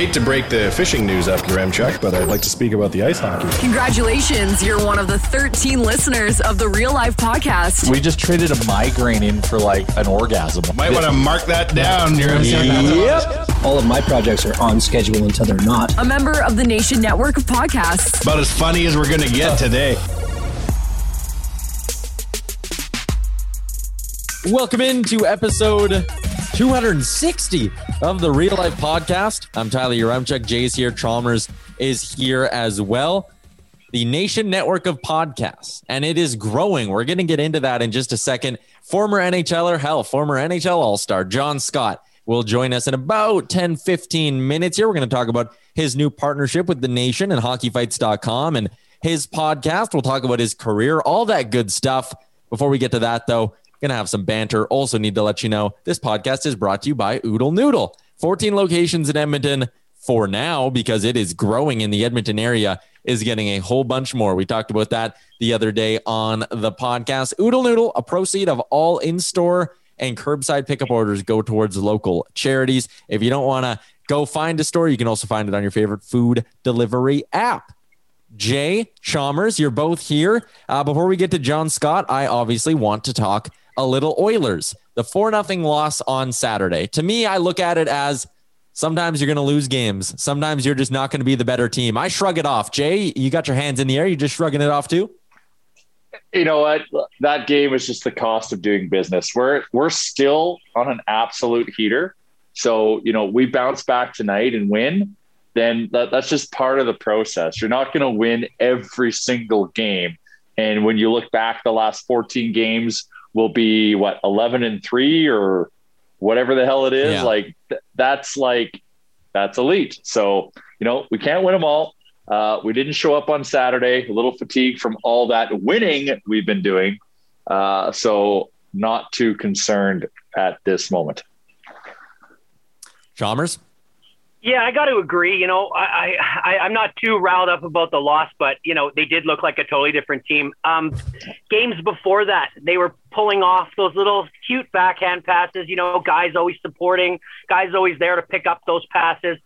hate to break the fishing news after Remchuck, but I'd like to speak about the ice hockey. Congratulations, you're one of the 13 listeners of the Real Life Podcast. We just traded a migraine in for like an orgasm. Might want to mark that down. You're Yep. All of my projects are on schedule until they're not. A member of the Nation Network of Podcasts. about as funny as we're going to get today. Welcome into episode 260 of the Real Life Podcast. I'm Tyler Yaremchuk. Jay's here. Chalmers is here as well. The Nation Network of Podcasts, and it is growing. We're going to get into that in just a second. Former NHLer, hell, former NHL All Star John Scott will join us in about 10, 15 minutes here. We're going to talk about his new partnership with the Nation and hockeyfights.com and his podcast. We'll talk about his career, all that good stuff. Before we get to that, though, Gonna have some banter. Also, need to let you know this podcast is brought to you by Oodle Noodle. 14 locations in Edmonton for now because it is growing in the Edmonton area, is getting a whole bunch more. We talked about that the other day on the podcast. Oodle Noodle, a proceed of all in store and curbside pickup orders go towards local charities. If you don't want to go find a store, you can also find it on your favorite food delivery app. Jay Chalmers, you're both here. Uh, before we get to John Scott, I obviously want to talk a little Oilers. The 4 0 loss on Saturday. To me, I look at it as sometimes you're going to lose games. Sometimes you're just not going to be the better team. I shrug it off. Jay, you got your hands in the air. You just shrugging it off too? you know what? That game is just the cost of doing business. We're we're still on an absolute heater. So, you know, we bounce back tonight and win, then that, that's just part of the process. You're not going to win every single game. And when you look back the last 14 games will be what 11 and 3 or whatever the hell it is, Yeah. like th- that's like that's elite. So, you know, we can't win them all. Uh, we didn't show up on Saturday, a little fatigue from all that winning we've been doing. Uh, so, not too concerned at this moment. Chalmers? Yeah, I got to agree. You know, I, I I'm not too riled up about the loss, but you know they did look like a totally different team. Um, games before that, they were pulling off those little cute backhand passes. You know, guys always supporting, guys always there to pick up those passes,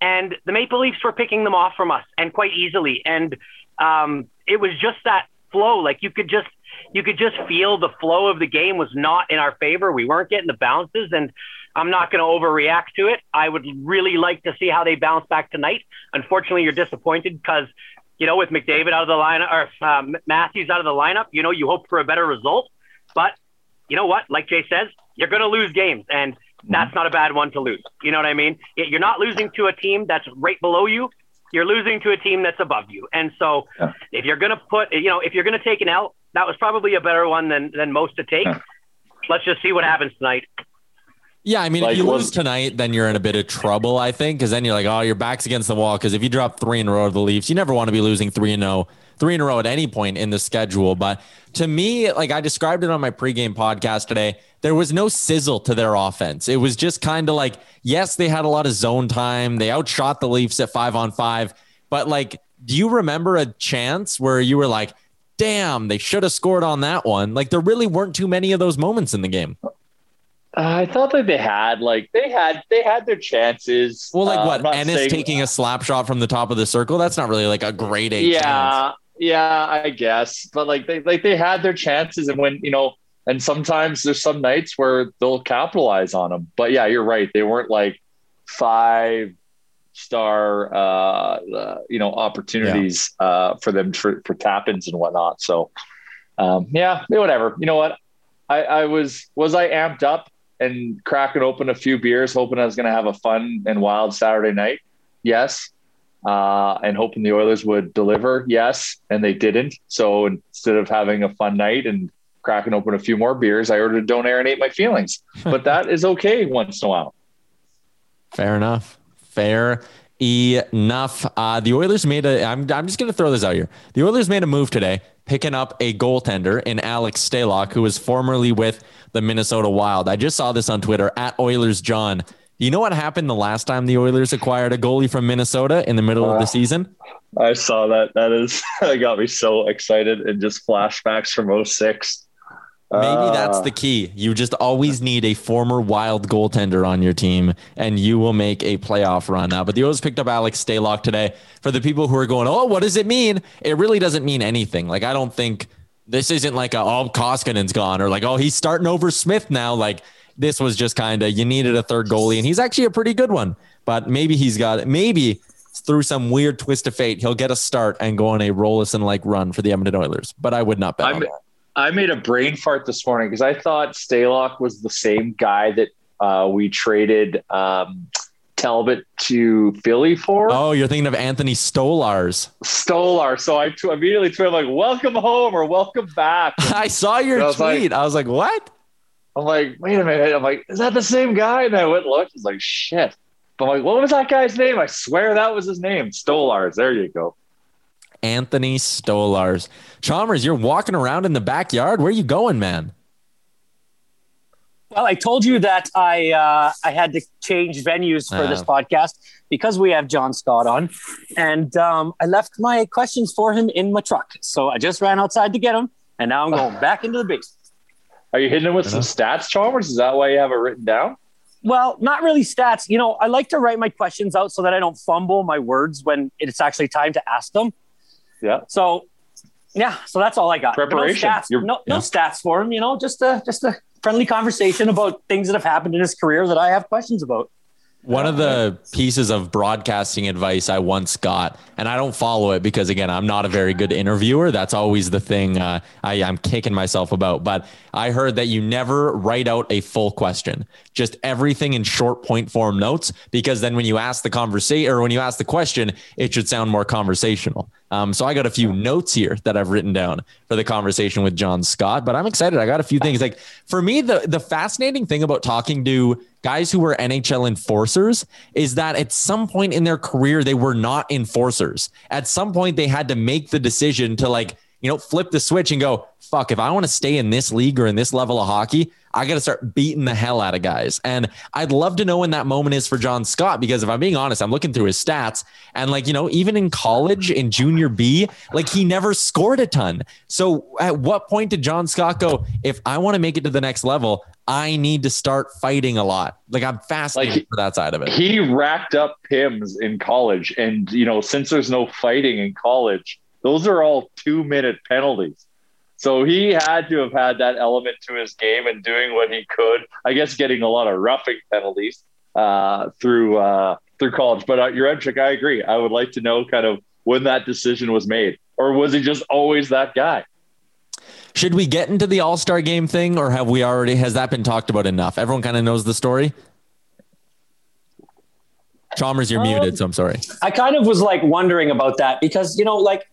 and the Maple Leafs were picking them off from us and quite easily. And um, it was just that flow. Like you could just you could just feel the flow of the game was not in our favor. We weren't getting the bounces and. I'm not going to overreact to it. I would really like to see how they bounce back tonight. Unfortunately, you're disappointed because, you know, with McDavid out of the lineup or um, Matthews out of the lineup, you know, you hope for a better result. But you know what? Like Jay says, you're going to lose games, and that's not a bad one to lose. You know what I mean? You're not losing to a team that's right below you. You're losing to a team that's above you. And so Yeah. if you're going to put, you know, if you're going to take an L, that was probably a better one than, than most to take. Let's just see what happens tonight. Yeah, I mean, Like, if you lose tonight, then you're in a bit of trouble, I think, because then you're like, oh, your back's against the wall. Because if you drop three in a row to the Leafs, you never want to be losing three in a row, three in a row at any point in the schedule. But to me, like I described it on my pregame podcast today, there was no sizzle to their offense. It was just kind of like, yes, they had a lot of zone time. They outshot the Leafs at five on five. But like, do you remember a chance where you were like, damn, they should have scored on that one? Like, there really weren't too many of those moments in the game. I thought that they had like they had they had their chances. Well, like Uh, what? I'm Ennis saying- taking a slap shot from the top of the circle. That's not really like a grade A chance. yeah, yeah, I guess. But like they like they had their chances, and when you know, and sometimes there's some nights where they'll capitalize on them. But yeah, you're right. They weren't like five star, uh, uh you know, opportunities uh, for them for for tap ins and whatnot. So um, yeah, whatever. You know what? I, I was was I amped up and cracking open a few beers, hoping I was going to have a fun and wild Saturday night. Yes, uh, and hoping the Oilers would deliver. Yes, and they didn't. So instead of having a fun night and cracking open a few more beers, I ordered "Don't Arenate My Feelings." but that is okay once in a while. Fair enough. Fair enough. Uh, the Oilers made a. I'm, I'm just going to throw this out here. The Oilers made a move today, picking up a goaltender in Alex Stalock, who was formerly with the Minnesota Wild. I just saw this on Twitter at Oilers John. Do you know what happened the last time the Oilers acquired a goalie from Minnesota in the middle of the uh, season? I saw that. That is that got me so excited and just flashbacks from 06. Maybe that's Uh, the key. You just always need a former wild goaltender on your team, and you will make a playoff run now. But the Oilers picked up Alex Stalock today. For the people who are going, oh, what does it mean? It really doesn't mean anything. Like, I don't think this isn't like a, oh, Koskinen's gone or like, oh, he's starting over Smith now. Like, this was just kind of, you needed a third goalie, and he's actually a pretty good one. But maybe he's got, maybe through some weird twist of fate, he'll get a start and go on a Roloson like run for the Edmonton Oilers. But I would not bet I'm- that. I made a brain fart this morning because I thought Stalock was the same guy that uh, we traded um, Talbot to Philly for. Oh, you're thinking of Anthony Stolarz. Stolar. So I t- immediately tweeted like, "Welcome home" or "Welcome back." I saw your I was like- tweet. I was like, what? I'm like, wait a minute. I'm like, is that the same guy? And I went and looked. It's like, shit. But I'm like, what was that guy's name? I swear that was his name. Stolarz. There you go. Anthony Stolarz. Chalmers, you're walking around in the backyard. Where are you going, man? Well, I told you that I uh, I had to change venues for this Uh. podcast because we have John Scott on, and um, I left my questions for him in my truck. So I just ran outside to get him, and now I'm going back into the basement. Are you hitting him with some stats, Chalmers? Is that why you have it written down? Well, not really stats. You know, I like to write my questions out so that I don't fumble my words when it's actually time to ask them. Yeah. So, yeah. So that's all I got. Preparation. No stats. You're- no, no stats for him. You know, just a just a friendly conversation about things that have happened in his career that I have questions about. One of the pieces of broadcasting advice I once got, and I don't follow it because, again, I'm not a very good interviewer. That's always the thing uh, I, I'm kicking myself about. But I heard that you never write out a full question, just everything in short point form notes, because then when you ask the conversation or when you ask the question, it should sound more conversational. Um, so I got a few notes here that I've written down for the conversation with John Scott, but I'm excited. I got a few things like for me, the, the fascinating thing about talking to guys who were NHL enforcers is that at some point in their career, they were not enforcers. At some point, they had to make the decision to like, you know, flip the switch and go, fuck, if I want to stay in this league or in this level of hockey, I got to start beating the hell out of guys. And I'd love to know when that moment is for John Scott, because if I'm being honest, I'm looking through his stats and like, you know, even in college, in junior B, like he never scored a ton. So at what point did John Scott go, if I want to make it to the next level, I need to start fighting a lot. Like I'm fascinated Like, for that side of it. He racked up pims in college, and you know, since there's no fighting in college, those are all two minute penalties. So he had to have had that element to his game and doing what he could. I guess getting a lot of roughing penalties uh, through uh, through college. But uh, Yaremchuk, I agree. I would like to know kind of when that decision was made, or was he just always that guy? Should we get into the All Star game thing, or have we already? Has that been talked about enough? Everyone kind of knows the story. Chalmers, you're um, muted, so I'm sorry. I kind of was like wondering about that because you know, like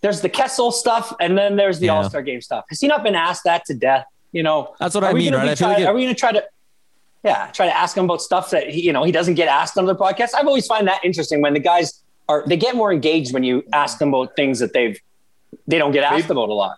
there's the Kessel stuff, and then there's the yeah. All Star Game stuff. Has he not been asked that to death? You know, that's what I mean, right? I try, like it, are we going to try to, yeah, try to ask him about stuff that he, you know he doesn't get asked on the podcast? I've always find that interesting when the guys are they get more engaged when you ask them about things that they've they don't get asked maybe, about a lot.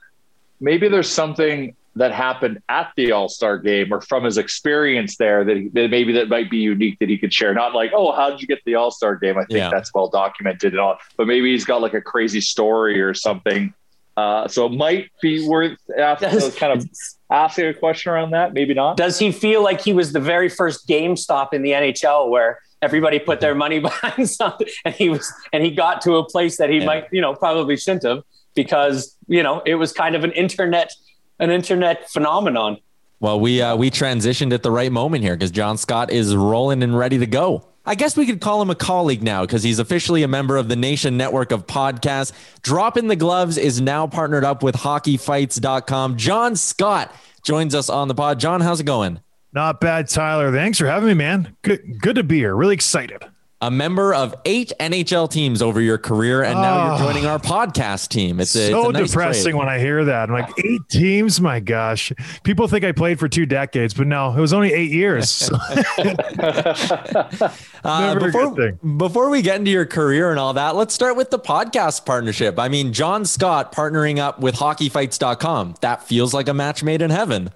Maybe there's something that happened at the All Star game or from his experience there that, that, maybe that might be unique that he could share. Not like, oh, how did you get the All Star game? I think yeah. that's well documented and all, but maybe he's got like a crazy story or something. Uh, so it might be worth asking, kind of asking a question around that. Maybe not. Does he feel like he was the very first game stop in the NHL where everybody put their money behind something and he was and he got to a place that he yeah. might, you know, probably shouldn't have because you know it was kind of an internet an internet phenomenon. Well, we uh, we transitioned at the right moment here because John Scott is rolling and ready to go. I guess we could call him a colleague now because he's officially a member of the Nation Network of Podcasts. Dropping the Gloves is now partnered up with hockeyfights.com. John Scott joins us on the pod. John, how's it going? Not bad, Tyler. Thanks for having me, man. Good, good to be here. Really excited a member of eight NHL teams over your career, and now you're ah. joining our podcast team. It's a, so it's nice depressing trade. when I hear that. I'm like, eight teams? My gosh. People think I played for two decades, but no, it was only eight years. uh, before, before we get into your career and all that, let's start with the podcast partnership. I mean, John Scott partnering up with hockeyfights.com. That feels like a match made in heaven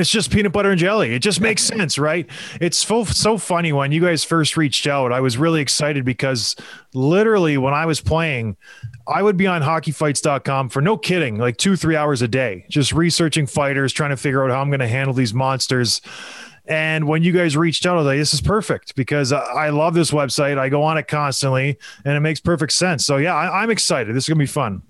it's just peanut butter and jelly. It just makes sense, right? It's so so funny when you guys first reached out. I was really excited because literally when I was playing, I would be on hockeyfights.com for no kidding, like 2-3 hours a day, just researching fighters, trying to figure out how I'm going to handle these monsters. And when you guys reached out, I was like, this is perfect because I love this website. I go on it constantly and it makes perfect sense. So, yeah, I, I'm excited. This is going to be fun.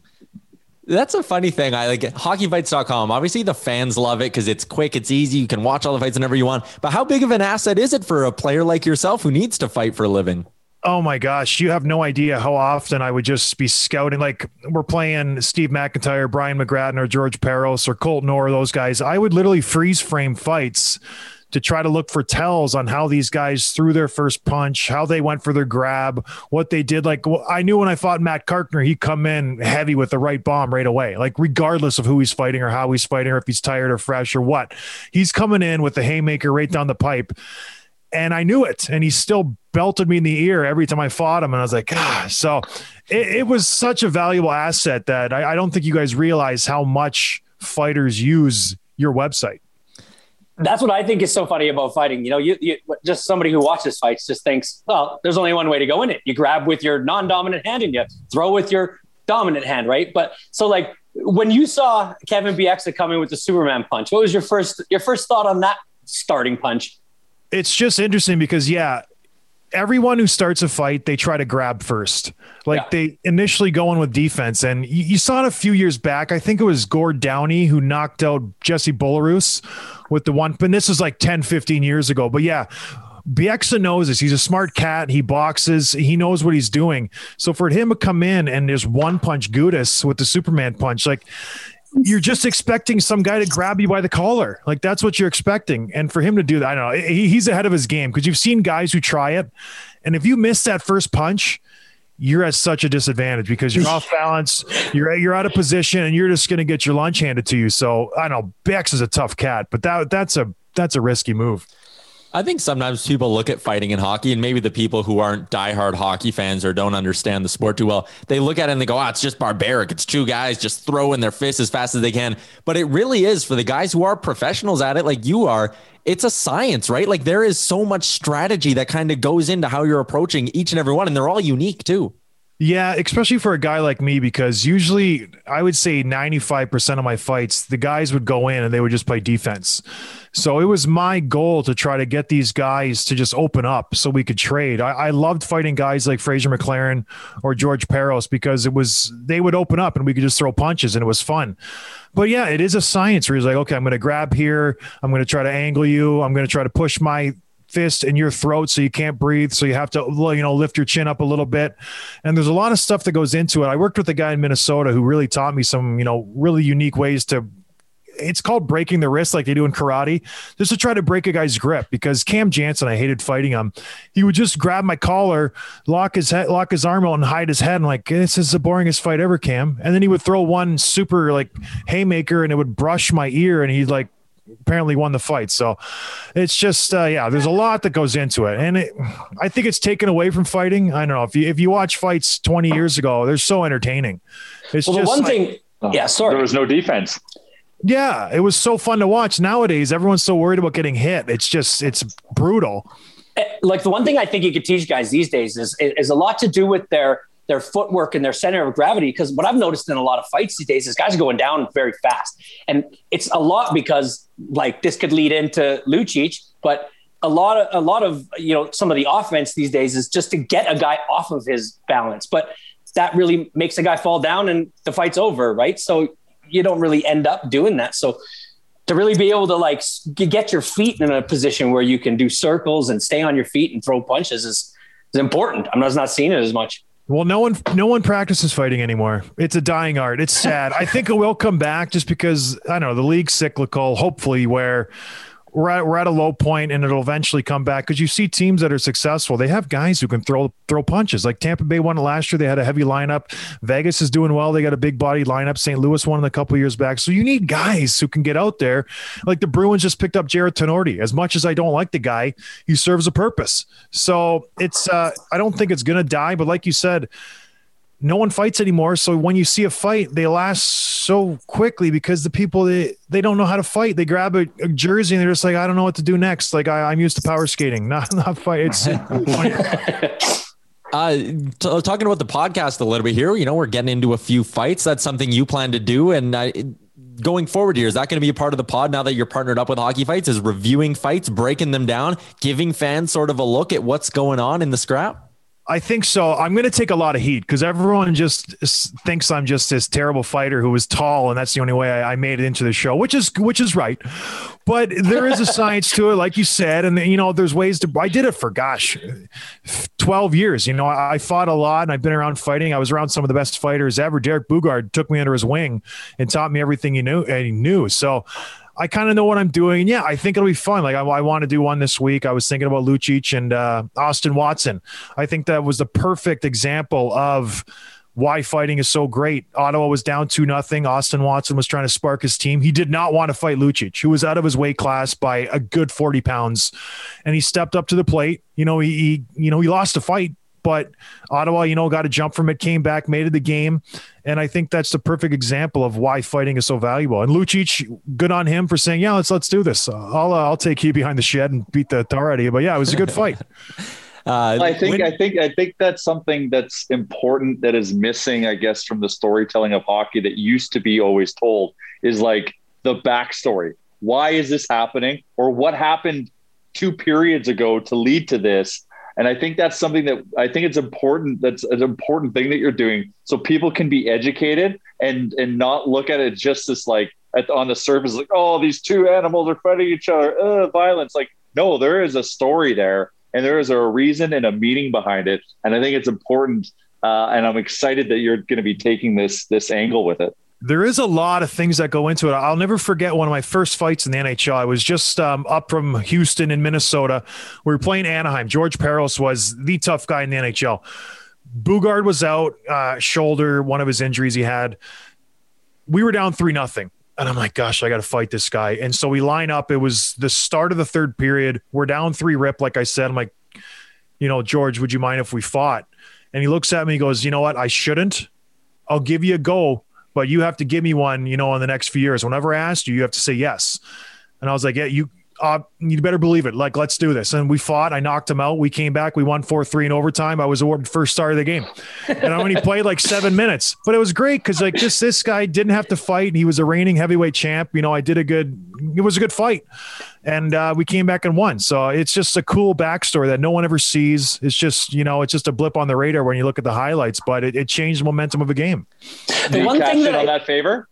That's a funny thing. I like hockeyfights.com. Obviously, the fans love it because it's quick, it's easy. You can watch all the fights whenever you want. But how big of an asset is it for a player like yourself who needs to fight for a living? Oh my gosh, you have no idea how often I would just be scouting. Like we're playing Steve McIntyre, Brian McGrattan, or George Parros or Colton Orr, those guys. I would literally freeze frame fights to try to look for tells on how these guys threw their first punch, how they went for their grab, what they did. Like I knew when I fought Matt Carkner, he'd come in heavy with the right bomb right away. Like regardless of who he's fighting or how he's fighting or if he's tired or fresh or what, he's coming in with the haymaker right down the pipe. And I knew it, and he still belted me in the ear every time I fought him. And I was like, ah. so it, it was such a valuable asset that I, I don't think you guys realize how much fighters use your website that's what I think is so funny about fighting. You know, you, you, just somebody who watches fights just thinks, well, there's only one way to go in it. You grab with your non-dominant hand and you throw with your dominant hand, right? But so like when you saw Kevin Bieksa coming with the Superman punch, what was your first your first thought on that starting punch? It's just interesting because yeah, everyone who starts a fight, they try to grab first. Like yeah. they initially go in with defense. And you, you, saw it a few years back. I think it was Gord Downey who knocked out Jesse Bularus with the one, but this was like 10, 15 years ago. But yeah, Bieksa knows this. He's a smart cat. He boxes. He knows what he's doing. So for him to come in and there's one punch Gudas with the Superman punch, like you're just expecting some guy to grab you by the collar. Like that's what you're expecting. And for him to do that, I don't know. He, he's ahead of his game because you've seen guys who try it. And if you miss that first punch, you're at such a disadvantage because you're off balance, you're you're out of position, and you're just going to get your lunch handed to you. So I know Bex is a tough cat, but that that's a that's a risky move. I think sometimes people look at fighting in hockey, and maybe the people who aren't diehard hockey fans or don't understand the sport too well, they look at it and they go, "Ah, oh, it's just barbaric. It's two guys just throwing their fists as fast as they can." But it really is for the guys who are professionals at it, like you are. It's a science, right? Like there is so much strategy that kind of goes into how you're approaching each and every one, and they're all unique too. Yeah, especially for a guy like me, because usually I would say 95% of my fights, the guys would go in and they would just play defense. So it was my goal to try to get these guys to just open up so we could trade. I, I loved fighting guys like Fraser McLaren or George Parros because it was, they would open up and we could just throw punches and it was fun. But yeah, it is a science where he's like, okay, I'm going to grab here. I'm going to try to angle you. I'm going to try to push my fist in your throat so you can't breathe so you have to you know lift your chin up a little bit and there's a lot of stuff that goes into it i worked with a guy in minnesota who really taught me some you know really unique ways to it's called breaking the wrist like they do in karate, just to try to break a guy's grip. Because Cam Janssen, I hated fighting him. He would just grab my collar, lock his head, lock his arm out, and hide his head. And like, this is the boringest fight ever, Cam. And then he would throw one super like haymaker, and it would brush my ear, and he'd like apparently won the fight. So it's just uh, yeah, there's a lot that goes into it, and it, I think it's taken away from fighting. I don't know if you if you watch fights 20 years ago, they're so entertaining. It's well, the just one like- thing, yeah, sorry, There was no defense. Yeah, it was so fun to watch. Nowadays, everyone's so worried about getting hit. It's just it's brutal. Eh, like the one thing I think you could teach guys these days is is a lot to do with their their footwork and their center of gravity. Because what I've noticed in a lot of fights these days is guys are going down very fast, and it's a lot because like this could lead into Lucic, but a lot of a lot of you know some of the offense these days is just to get a guy off of his balance, but that really makes a guy fall down and the fight's over, right? So you don't really end up doing that. So to really be able to like get your feet in a position where you can do circles and stay on your feet and throw punches is, is important. I'm just not seeing it as much. Well, no one no one practices fighting anymore. It's a dying art. It's sad. I think it will come back just because I don't know the league's cyclical. Hopefully, where we're at, we're at a low point and it'll eventually come back because you see teams that are successful. They have guys who can throw throw punches. Like Tampa Bay won last year. They had a heavy lineup. Vegas is doing well. They got a big body lineup. St. Louis won a couple years back. So you need guys who can get out there. Like the Bruins just picked up Jarred Tinordi. As much as I don't like the guy, he serves a purpose. So it's uh, I don't think it's gonna die. But like you said no one fights anymore. So when you see a fight, they last so quickly because the people they, they don't know how to fight. They grab a, a jersey and they're just like, I don't know what to do next. Like I, I'm used to power skating, not not fight. It's Uh, t- talking about the podcast a little bit here, you know, we're getting into a few fights. That's something you plan to do. And uh, going forward here, is that going to be a part of the pod now that you're partnered up with Hockey Fights? Is reviewing fights, breaking them down, giving fans sort of a look at what's going on in the scrap? I think so. I'm going to take a lot of heat because everyone just thinks I'm just this terrible fighter who was tall, and that's the only way I, I made it into the show, which is which is right. But there is a science to it, like you said, and you know, there's ways to. I did it for gosh, 12 years. You know, I, I fought a lot, and I've been around fighting. I was around some of the best fighters ever. Derek Boogaard took me under his wing and taught me everything he knew. And he knew so. I kind of know what I'm doing. Yeah, I think it'll be fun. Like I, I want to do one this week. I was thinking about Lucic and uh, Austin Watson. I think that was the perfect example of why fighting is so great. Ottawa was down two nothing. Austin Watson was trying to spark his team. He did not want to fight Lucic, who was out of his weight class by a good 40 pounds, and he stepped up to the plate. You know, he, he you know he lost a fight, but Ottawa, you know, got a jump from it, came back, made it the game. And I think that's the perfect example of why fighting is so valuable. And Lucic, good on him for saying, "Yeah, let's let's do this. I'll uh, I'll take you behind the shed and beat the tar out of you." But yeah, it was a good fight. Uh, I think I think I think that's something that's important that is missing, I guess, from the storytelling of hockey that used to be always told is like the backstory. Why is this happening? Or what happened two periods ago to lead to this? And I think that's something that I think it's important. That's an important thing that you're doing, so people can be educated and and not look at it just as like at, on the surface, like oh, these two animals are fighting each other, uh, violence. Like no, there is a story there, and there is a reason and a meaning behind it. And I think it's important. Uh, and I'm excited that you're going to be taking this this angle with it. There is a lot of things that go into it. I'll never forget one of my first fights in the NHL. I was just um, up from Houston in Minnesota. We were playing Anaheim. George Parros was the tough guy in the NHL. Boogaard was out, uh, shoulder, one of his injuries he had. We were down three nothing. And I'm like, gosh, I got to fight this guy. And so we line up. It was the start of the third period. We're down three rip. Like I said, I'm like, you know, George, would you mind if we fought? And he looks at me, he goes, you know what? I shouldn't. I'll give you a go, but you have to give me one, you know, in the next few years. Whenever I asked you, you have to say yes. And I was like, yeah, you, uh, you better believe it. Like, let's do this. And we fought. I knocked him out. We came back. We won 4 3 in overtime. I was awarded first star of the game. And I only played like seven minutes, but it was great because, like, this, this guy didn't have to fight. And he was a reigning heavyweight champ. You know, I did a good, it was a good fight. And uh, we came back and won. So it's just a cool backstory that no one ever sees. It's just, you know, it's just a blip on the radar when you look at the highlights, but it, it changed the momentum of a game. Did he cash in on that favor?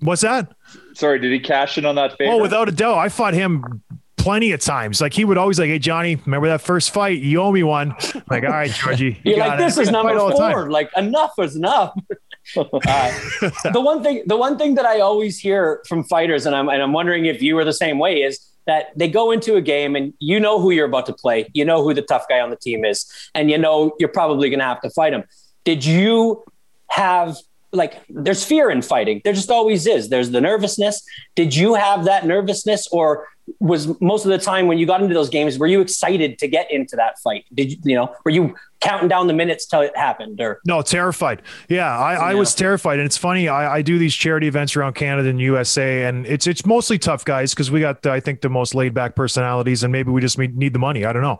What's that? Sorry, did he cash in on that favor? Oh, without a doubt. I fought him plenty of times. Like he would always like, "Hey Johnny, remember that first fight? You owe me one." Like, all right, Georgie. you You're got like, this is number all the time. four. Like, enough is enough. Uh, the one thing, the one thing that I always hear from fighters, and I'm and I'm wondering if you are the same way, is that they go into a game and you know who you're about to play, you know who the tough guy on the team is, and you know you're probably going to have to fight him. Did you have like there's fear in fighting. There just always is. There's the nervousness. Did you have that nervousness or was most of the time when you got into those games, were you excited to get into that fight? Did you, you know, were you counting down the minutes till it happened or? No terrified. Yeah i, I was terrified. And it's funny I, I do these charity events around canada and usa and it's it's mostly tough guys because we got i think the most laid back personalities and maybe we just need the money. I don't know.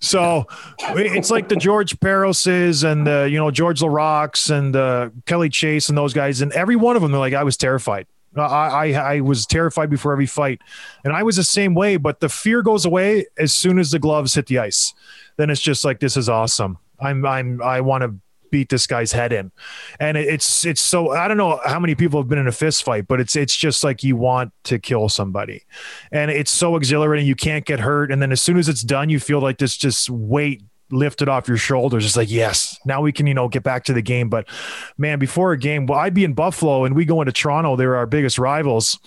So it's like the george parroses and the you know georges laraques and uh, kelly chase and those guys and every one of them they're like i was terrified I, I, I was terrified before every fight, and I was the same way. But the fear goes away as soon as the gloves hit the ice then it's just like this is awesome. I'm I'm I want to beat this guy's head in. And it's it's so I don't know how many people have been in a fist fight, but it's it's just like you want to kill somebody. And it's so exhilarating. You can't get hurt. And then as soon as it's done, you feel like this just weight lifted off your shoulders. It's like, yes, now we can, you know, get back to the game. But man, before a game, well, I'd be in Buffalo and we go into Toronto. They're our biggest rivals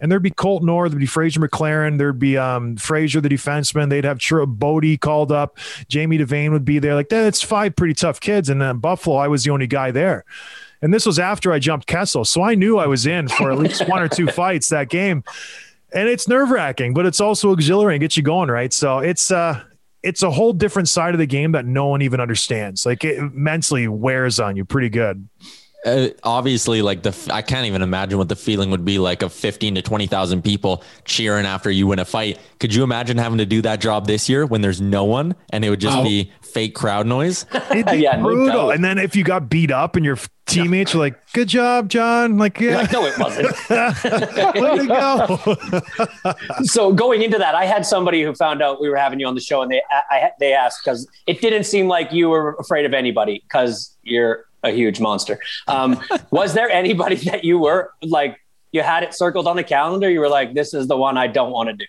and there'd be Colton Orr, there'd be Fraser McLaren, there'd be um, Fraser, the defenseman. They'd have Tr- Bodie called up. Jamie Devane would be there. Like that's five pretty tough kids. And then Buffalo, I was the only guy there. And this was after I jumped Kessel, so I knew I was in for at least one or two fights that game. And it's nerve wracking, but it's also exhilarating, get you going, right? So it's uh it's a whole different side of the game that no one even understands. Like it mentally wears on you pretty good uh, obviously like the I can't even imagine what the feeling would be like of 15 to 20,000 people cheering after you win a fight. Could you imagine having to do that job this year when there's no one and it would just oh. be fake crowd noise? yeah, brutal. And then if you got beat up and your teammates were like, "Good job, John." Like, yeah, like, no, it wasn't. Way to go. so going into that, I had somebody who found out we were having you on the show, and they I, they asked because it didn't seem like you were afraid of anybody because you're a huge monster. Um, was there anybody that you were like, you had it circled on the calendar? You were like, this is the one I don't want to do.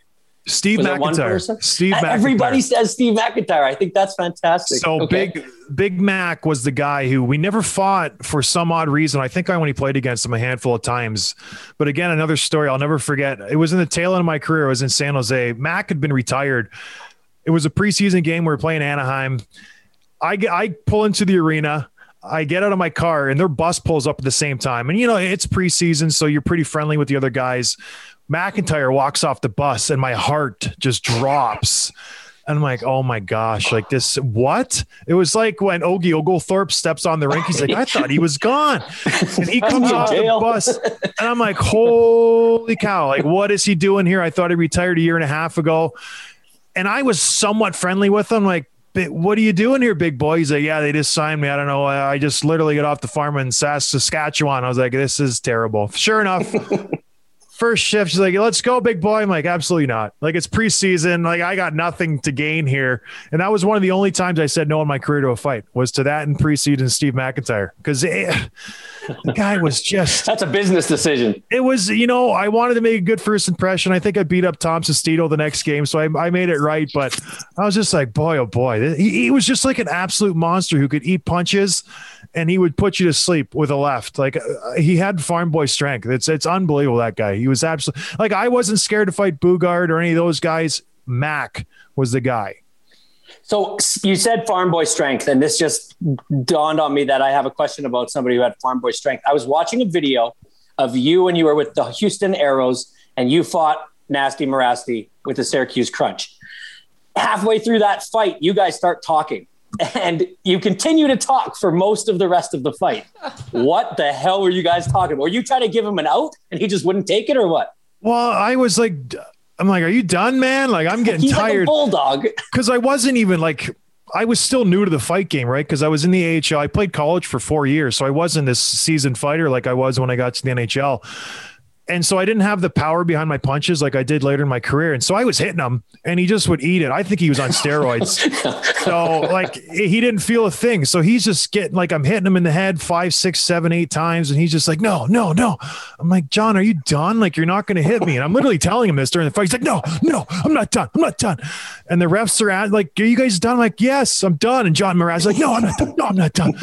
Steve was McIntyre. Steve McIntyre. Everybody says Steve McIntyre. I think that's fantastic. So okay. big, Big Mac was the guy who we never fought for some odd reason. I think I only played against him a handful of times. But again, another story I'll never forget. It was in the tail end of my career. I was in San Jose. Mac had been retired. It was a preseason game. We were playing Anaheim. I I pull into the arena. I get out of my car and their bus pulls up at the same time. And, you know, it's preseason, so you're pretty friendly with the other guys. McIntyre walks off the bus and my heart just drops. And I'm like, oh my gosh, like this, what? It was like when Ogie Oglethorpe steps on the rink. He's like, I thought he was gone. And he comes off the bus. And I'm like, holy cow, like, what is he doing here? I thought he retired a year and a half ago. And I was somewhat friendly with him, like, what are you doing here, big boy? He's like, yeah, they just signed me. I don't know. I just literally got off the farm in Saskatchewan. I was like, this is terrible. Sure enough, first shift, she's like, let's go, big boy. I'm like, absolutely not. Like, it's preseason. Like, I got nothing to gain here. And that was one of the only times I said no in my career to a fight was to that in preseason Steve McIntyre. Because the guy was just. That's a business decision. It was, you know, I wanted to make a good first impression. I think I beat up Tom Sestito the next game. So I, I made it right. But I was just like, boy, oh boy. He, he was just like an absolute monster who could eat punches and he would put you to sleep with a left. Like uh, he had farm boy strength. It's it's unbelievable that guy. He was absolutely like I wasn't scared to fight Boogaard or any of those guys. Mac was the guy. So you said farm boy strength, and this just dawned on me that I have a question about somebody who had farm boy strength. I was watching a video of you when you were with the Houston Aeros, and you fought Nasty Mirasty with the Syracuse Crunch. Halfway through that fight, you guys start talking and you continue to talk for most of the rest of the fight. what the hell were you guys talking about? Were you trying to give him an out and he just wouldn't take it or what? Well, I was like, I'm like, are you done, man? Like, I'm getting He's tired. Like bulldog. Because I wasn't even like, I was still new to the fight game, right? Because I was in the AHL. I played college for four years. So I wasn't this seasoned fighter like I was when I got to the NHL and so I didn't have the power behind my punches like I did later in my career. And so I was hitting him and he just would eat it. I think he was on steroids. so like he didn't feel a thing. So he's just getting like I'm hitting him in the head five, six, seven, eight times. And he's just like, no, no, no. I'm like, John, are you done? Like you're not going to hit me. And I'm literally telling him this during the fight. He's like, no, no, I'm not done. I'm not done. And the refs are at like, are you guys done? I'm like, yes, I'm done. And John Mirasty's like, no, I'm not done. No, I'm not done.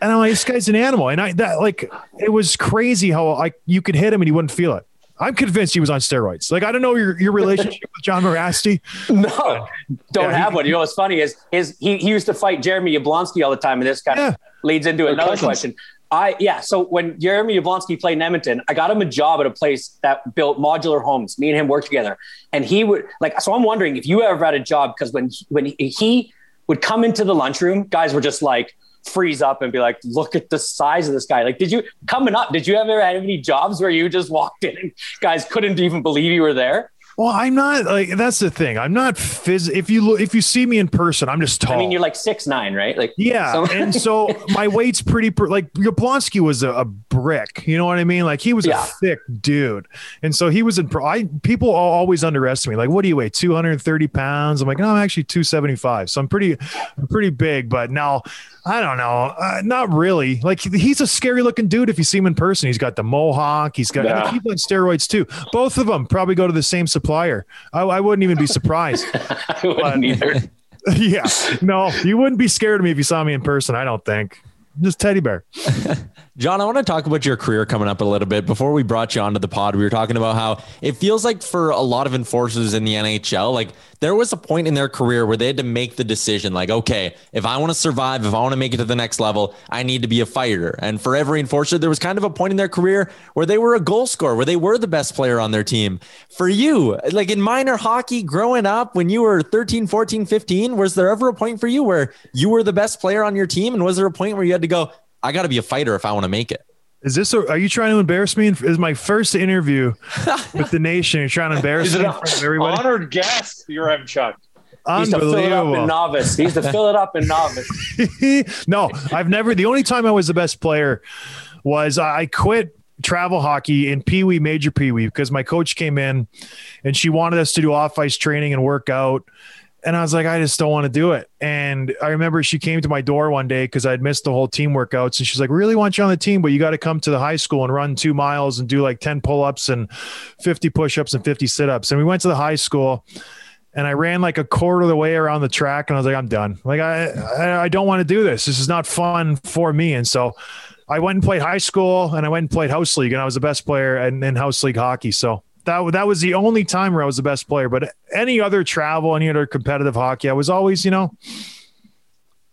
And I'm like, this guy's an animal. And I that like it was crazy how like you could hit him and he wouldn't feel it. I'm convinced he was on steroids. Like I don't know your, your relationship with John Mirasty. No, don't Yeah, have he- one. You know what's funny is his he, he used to fight Jeremy Yablonski all the time, and this kind of leads into another cousins. question. I yeah. So when Jeremy Yablonski played in Edmonton, I got him a job at a place that built modular homes. Me and him worked together, and he would like. So I'm wondering if you ever had a job because when when he, he would come into the lunchroom, guys were just like freeze up and be like, "Look at the size of this guy!" Like, did you coming up? Did you ever have any jobs where you just walked in and guys couldn't even believe you were there? Well, I'm not like that's the thing. I'm not phys. If you look, if you see me in person, I'm just tall. I mean, you're like six nine, right? Like, Yeah, so- and so my weight's pretty per- like Yablonski was a, a brick. You know what I mean? Like he was Yeah. a thick dude, and so he was in. pro- I people always underestimate. Like, what do you weigh? Two hundred and thirty pounds. I'm like, no, I'm actually two seventy five. So I'm pretty, I'm pretty big. But now, I don't know, uh, not really. Like he's a scary looking dude if you see him in person. He's got the mohawk. He's got Yeah. on steroids too. Both of them probably go to the same supplier. I, I wouldn't even be surprised. I wouldn't either. yeah, no, you wouldn't be scared of me if you saw me in person. I don't think. Just teddy bear. John, I want to talk about your career coming up a little bit. Before we brought you onto the pod, we were talking about how it feels like for a lot of enforcers in the NHL, like there was a point in their career where they had to make the decision, like, okay, if I want to survive, if I want to make it to the next level, I need to be a fighter. And for every enforcer, there was kind of a point in their career where they were a goal scorer, where they were the best player on their team. For you, like in minor hockey growing up, when you were 13, 14, 15, was there ever a point for you where you were the best player on your team? And was there a point where you had to go, I got to be a fighter if I want to make it? Is this? A, are you trying to embarrass me? Is my first interview with the nation? You're trying to embarrass He's me an in front of everybody. honored guest. You're M. Chuck. He's to fill it up in Unbelievable. novice. He's to fill it up in novice. no, I've never. The only time I was the best player was I quit travel hockey in Pee Wee, Major Pee Wee, because my coach came in and she wanted us to do off ice training and work out. And I was like, I just don't want to do it. And I remember she came to my door one day because I'd missed the whole team workouts. And she's like, really want you on the team, but you got to come to the high school and run two miles and do like 10 pull ups and 50 push ups and 50 sit ups. And we went to the high school and I ran like a quarter of the way around the track, and I was like, I'm done. Like I, I, don't want to do this. This is not fun for me. And so I went and played high school, and I went and played house league, and I was the best player in, in house league hockey. So that that was the only time where I was the best player. But any other travel, any other competitive hockey, I was always, you know,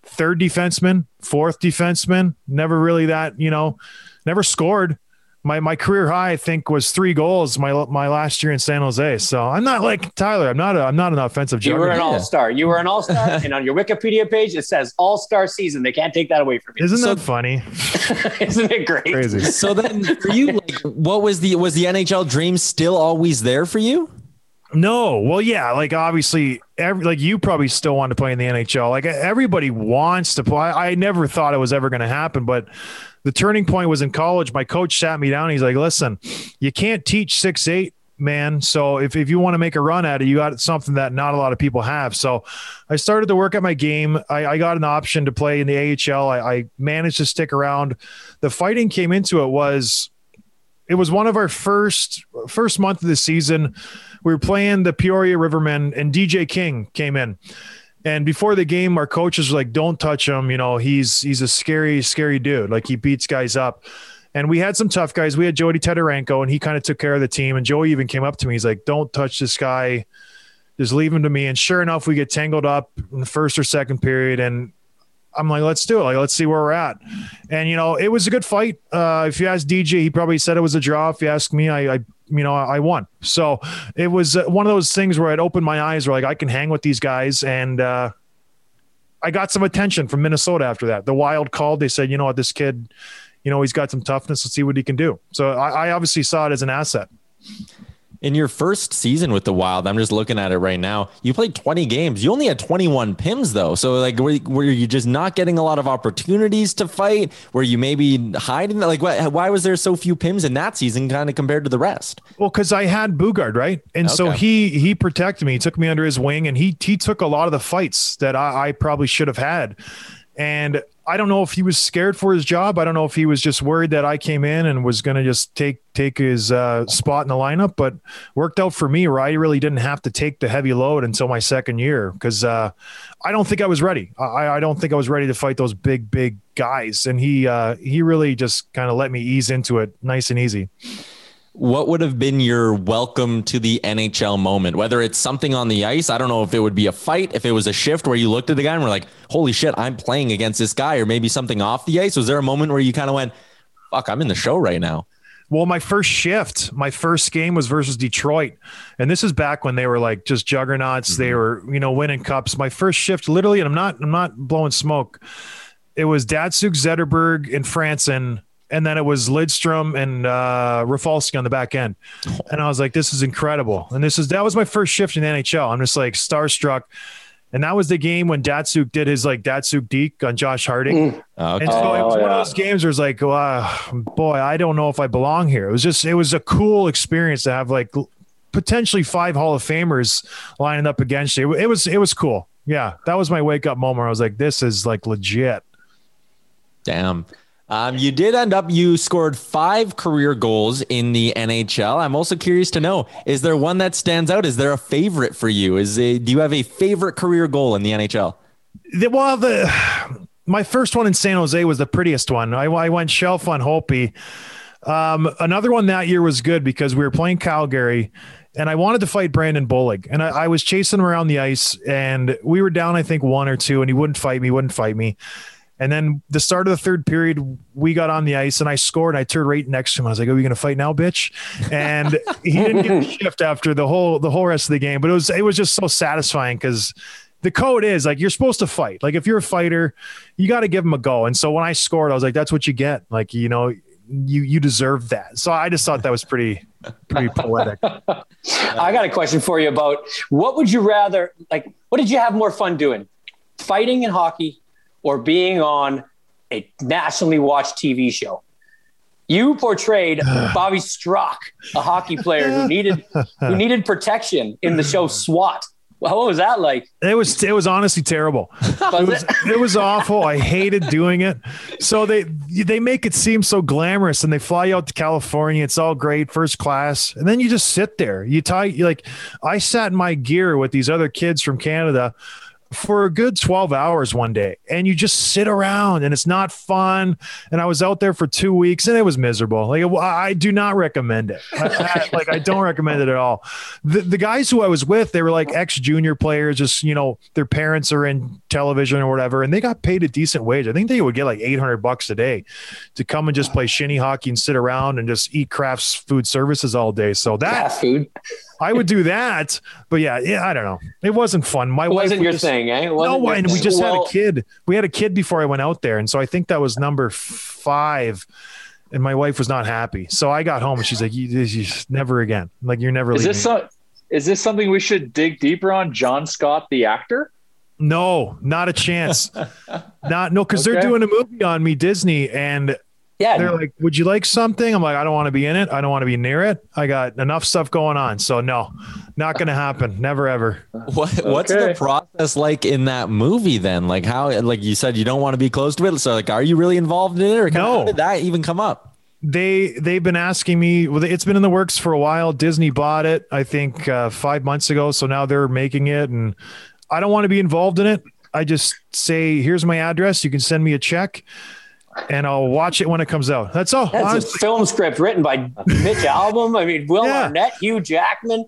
third defenseman, fourth defenseman. Never really that, you know, never scored. My my career high, I think, was three goals my my last year in San Jose. So I'm not like Tyler. I'm not a, I'm not an offensive. You were an all star. You were an all star, and on your Wikipedia page it says all star season. They can't take that away from you. Isn't that funny? Isn't it great? Crazy. So then for you, like, what was the was the NHL dream still always there for you? No, well, yeah, like obviously, every like you probably still want to play in the NHL. Like everybody wants to play. I never thought it was ever going to happen, but the turning point was in college. My coach sat me down. He's like, "Listen, you can't teach six eight, man. So if if you want to make a run at it, you got something that not a lot of people have." So I started to work at my game. I, I got an option to play in the AHL. I, I managed to stick around. The fighting came into it was it was one of our first first month of the season. We were playing the Peoria Rivermen, and DJ King came in. And before the game, our coaches were like, "Don't touch him. You know, he's he's a scary, scary dude. Like he beats guys up." And we had some tough guys. We had Jody Tedorenko, and he kind of took care of the team. And Joey even came up to me. He's like, "Don't touch this guy. Just leave him to me." And sure enough, we get tangled up in the first or second period, and I'm like, let's do it. Like, let's see where we're at. And you know, it was a good fight. Uh, if you ask DJ, he probably said it was a draw. If you ask me, I, I you know, I won. So it was uh, one of those things where I'd opened my eyes, where like I can hang with these guys, and uh, I got some attention from Minnesota after that. The Wild called. They said, you know what, this kid, you know, he's got some toughness. Let's see what he can do. So I, I obviously saw it as an asset. In your first season with the Wild, I'm just looking at it right now. You played 20 games. You only had 21 pims though. So like, were, were you just not getting a lot of opportunities to fight? Were you maybe hiding? Like, why, why was there so few pims in that season, kind of compared to the rest? Well, because I had Boogaard, right? And so he he protected me, he took me under his wing, and he he took a lot of the fights that I, I probably should have had. And I don't know if he was scared for his job. I don't know if he was just worried that I came in and was going to just take take his uh, spot in the lineup. But worked out for me, where I really didn't have to take the heavy load until my second year because uh, I don't think I was ready. I, I don't think I was ready to fight those big big guys, and he uh, he really just kind of let me ease into it, nice and easy what would have been your welcome to the NHL moment? Whether it's something on the ice, I don't know if it would be a fight, if it was a shift where you looked at the guy and were like, holy shit, I'm playing against this guy, or maybe something off the ice. Was there a moment where you kind of went, fuck, I'm in the show right now? Well, my first shift, my first game was versus Detroit. And this is back when they were like just juggernauts. Mm-hmm. They were, you know, winning cups. My first shift, literally, and I'm not, I'm not blowing smoke. It was Datsyuk, Zetterberg, and Franzen and then it was Lidstrom and uh, Rafalski on the back end. And I was like, this is incredible. And this is that was my first shift in the NHL. I'm just like starstruck. And that was the game when Datsyuk did his like Datsyuk Deke on Josh Harding. Mm. Okay. And so it was oh, one of those games where it's like, boy, I don't know if I belong here. It was just, it was a cool experience to have like potentially five Hall of Famers lining up against you. It was, it was cool. Yeah. That was my wake up moment. I was like, this is like legit. Damn. Um, you did end up, you scored five career goals in the NHL. I'm also curious to know, is there one that stands out? Is there a favorite for you? Is a, do you have a favorite career goal in the NHL? The, well, the, my first one in San Jose was the prettiest one. I, I went shelf on Holtby. Um, another one that year was good because we were playing Calgary and I wanted to fight Brandon Bollig, and I, I, was chasing him around the ice, and we were down, I think, one or two, and he wouldn't fight me, wouldn't fight me. And then the start of the third period, we got on the ice and I scored. And I turned right next to him. I was like, "Are we going to fight now, bitch?" And he didn't get a shift after the whole the whole rest of the game. But it was it was just so satisfying because the code is like you're supposed to fight. Like if you're a fighter, you got to give them a go. And so when I scored, I was like, "That's what you get." Like you know, you you deserve that. So I just thought that was pretty pretty poetic. I got a question for you about what would you rather like? What did you have more fun doing? Fighting in hockey or being on a nationally watched TV show. You portrayed Bobby Strock, a hockey player who needed who needed protection in the show SWAT. What was that like? It was it was honestly terrible. it, was, it was awful. I hated doing it. So they they make it seem so glamorous, and they fly you out to California. It's all great, first class, and then you just sit there. You tie you like I sat in my gear with these other kids from Canada for a good 12 hours one day and you just sit around and it's not fun. And I was out there for two weeks and it was miserable. Like I do not recommend it. I, I, like I don't recommend it at all. The, the guys who I was with, they were like ex junior players, just, you know, their parents are in television or whatever. And they got paid a decent wage. I think they would get like 800 bucks a day to come and just play shinny hockey and sit around and just eat crafts food services all day. So that food. I would do that, but yeah, yeah, I don't know. It wasn't fun. My it wife wasn't your just, thing, eh? no, and we just well, had a kid. We had a kid before I went out there, and so I think that was number five. And my wife was not happy, so I got home and she's like, "You, you never again. Like you're never." Is this so, is this something we should dig deeper on? John Scott, the actor. No, not a chance. not no, because okay. they're doing a movie on me, Disney, and yeah. They're like, would you like something? I'm like, I don't want to be in it. I don't want to be near it. I got enough stuff going on. So no, not going to happen. Never, ever. What, what's the process like in that movie then? Like how, like you said, you don't want to be close to it. So like, are you really involved in it or no. how did that even come up? They, they've been asking me, well, it's been in the works for a while. Disney bought it, I think uh, five months ago. So now they're making it and I don't want to be involved in it. I just say, here's my address. You can send me a check and I'll watch it when it comes out. That's all. That's honestly. a film script written by Mitch Albom. I mean, Will yeah. Arnett, Hugh Jackman.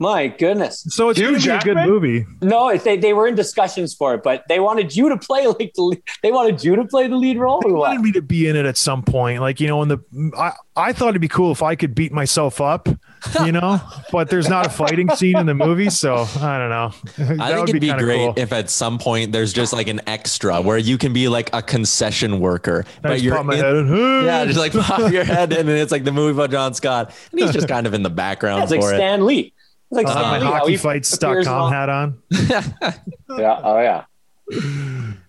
My goodness. So it's Hugh going to be a good movie. No, they, they were in discussions for it, but they wanted you to play like the they wanted you to play the lead role. They wanted me to be in it at some point. Like, you know, in the I, I thought it'd be cool if I could beat myself up, you know, but there's not a fighting scene in the movie. So I don't know. I think it'd be, be great cool. if at some point there's just like an extra where you can be like a concession worker. I but you're in, yeah, just like pop your head and then it's like the movie about John Scott. And he's just kind of in the background. It's like Stan Lee. It's like uh, my hockeyfights.com hat on. yeah. Oh yeah.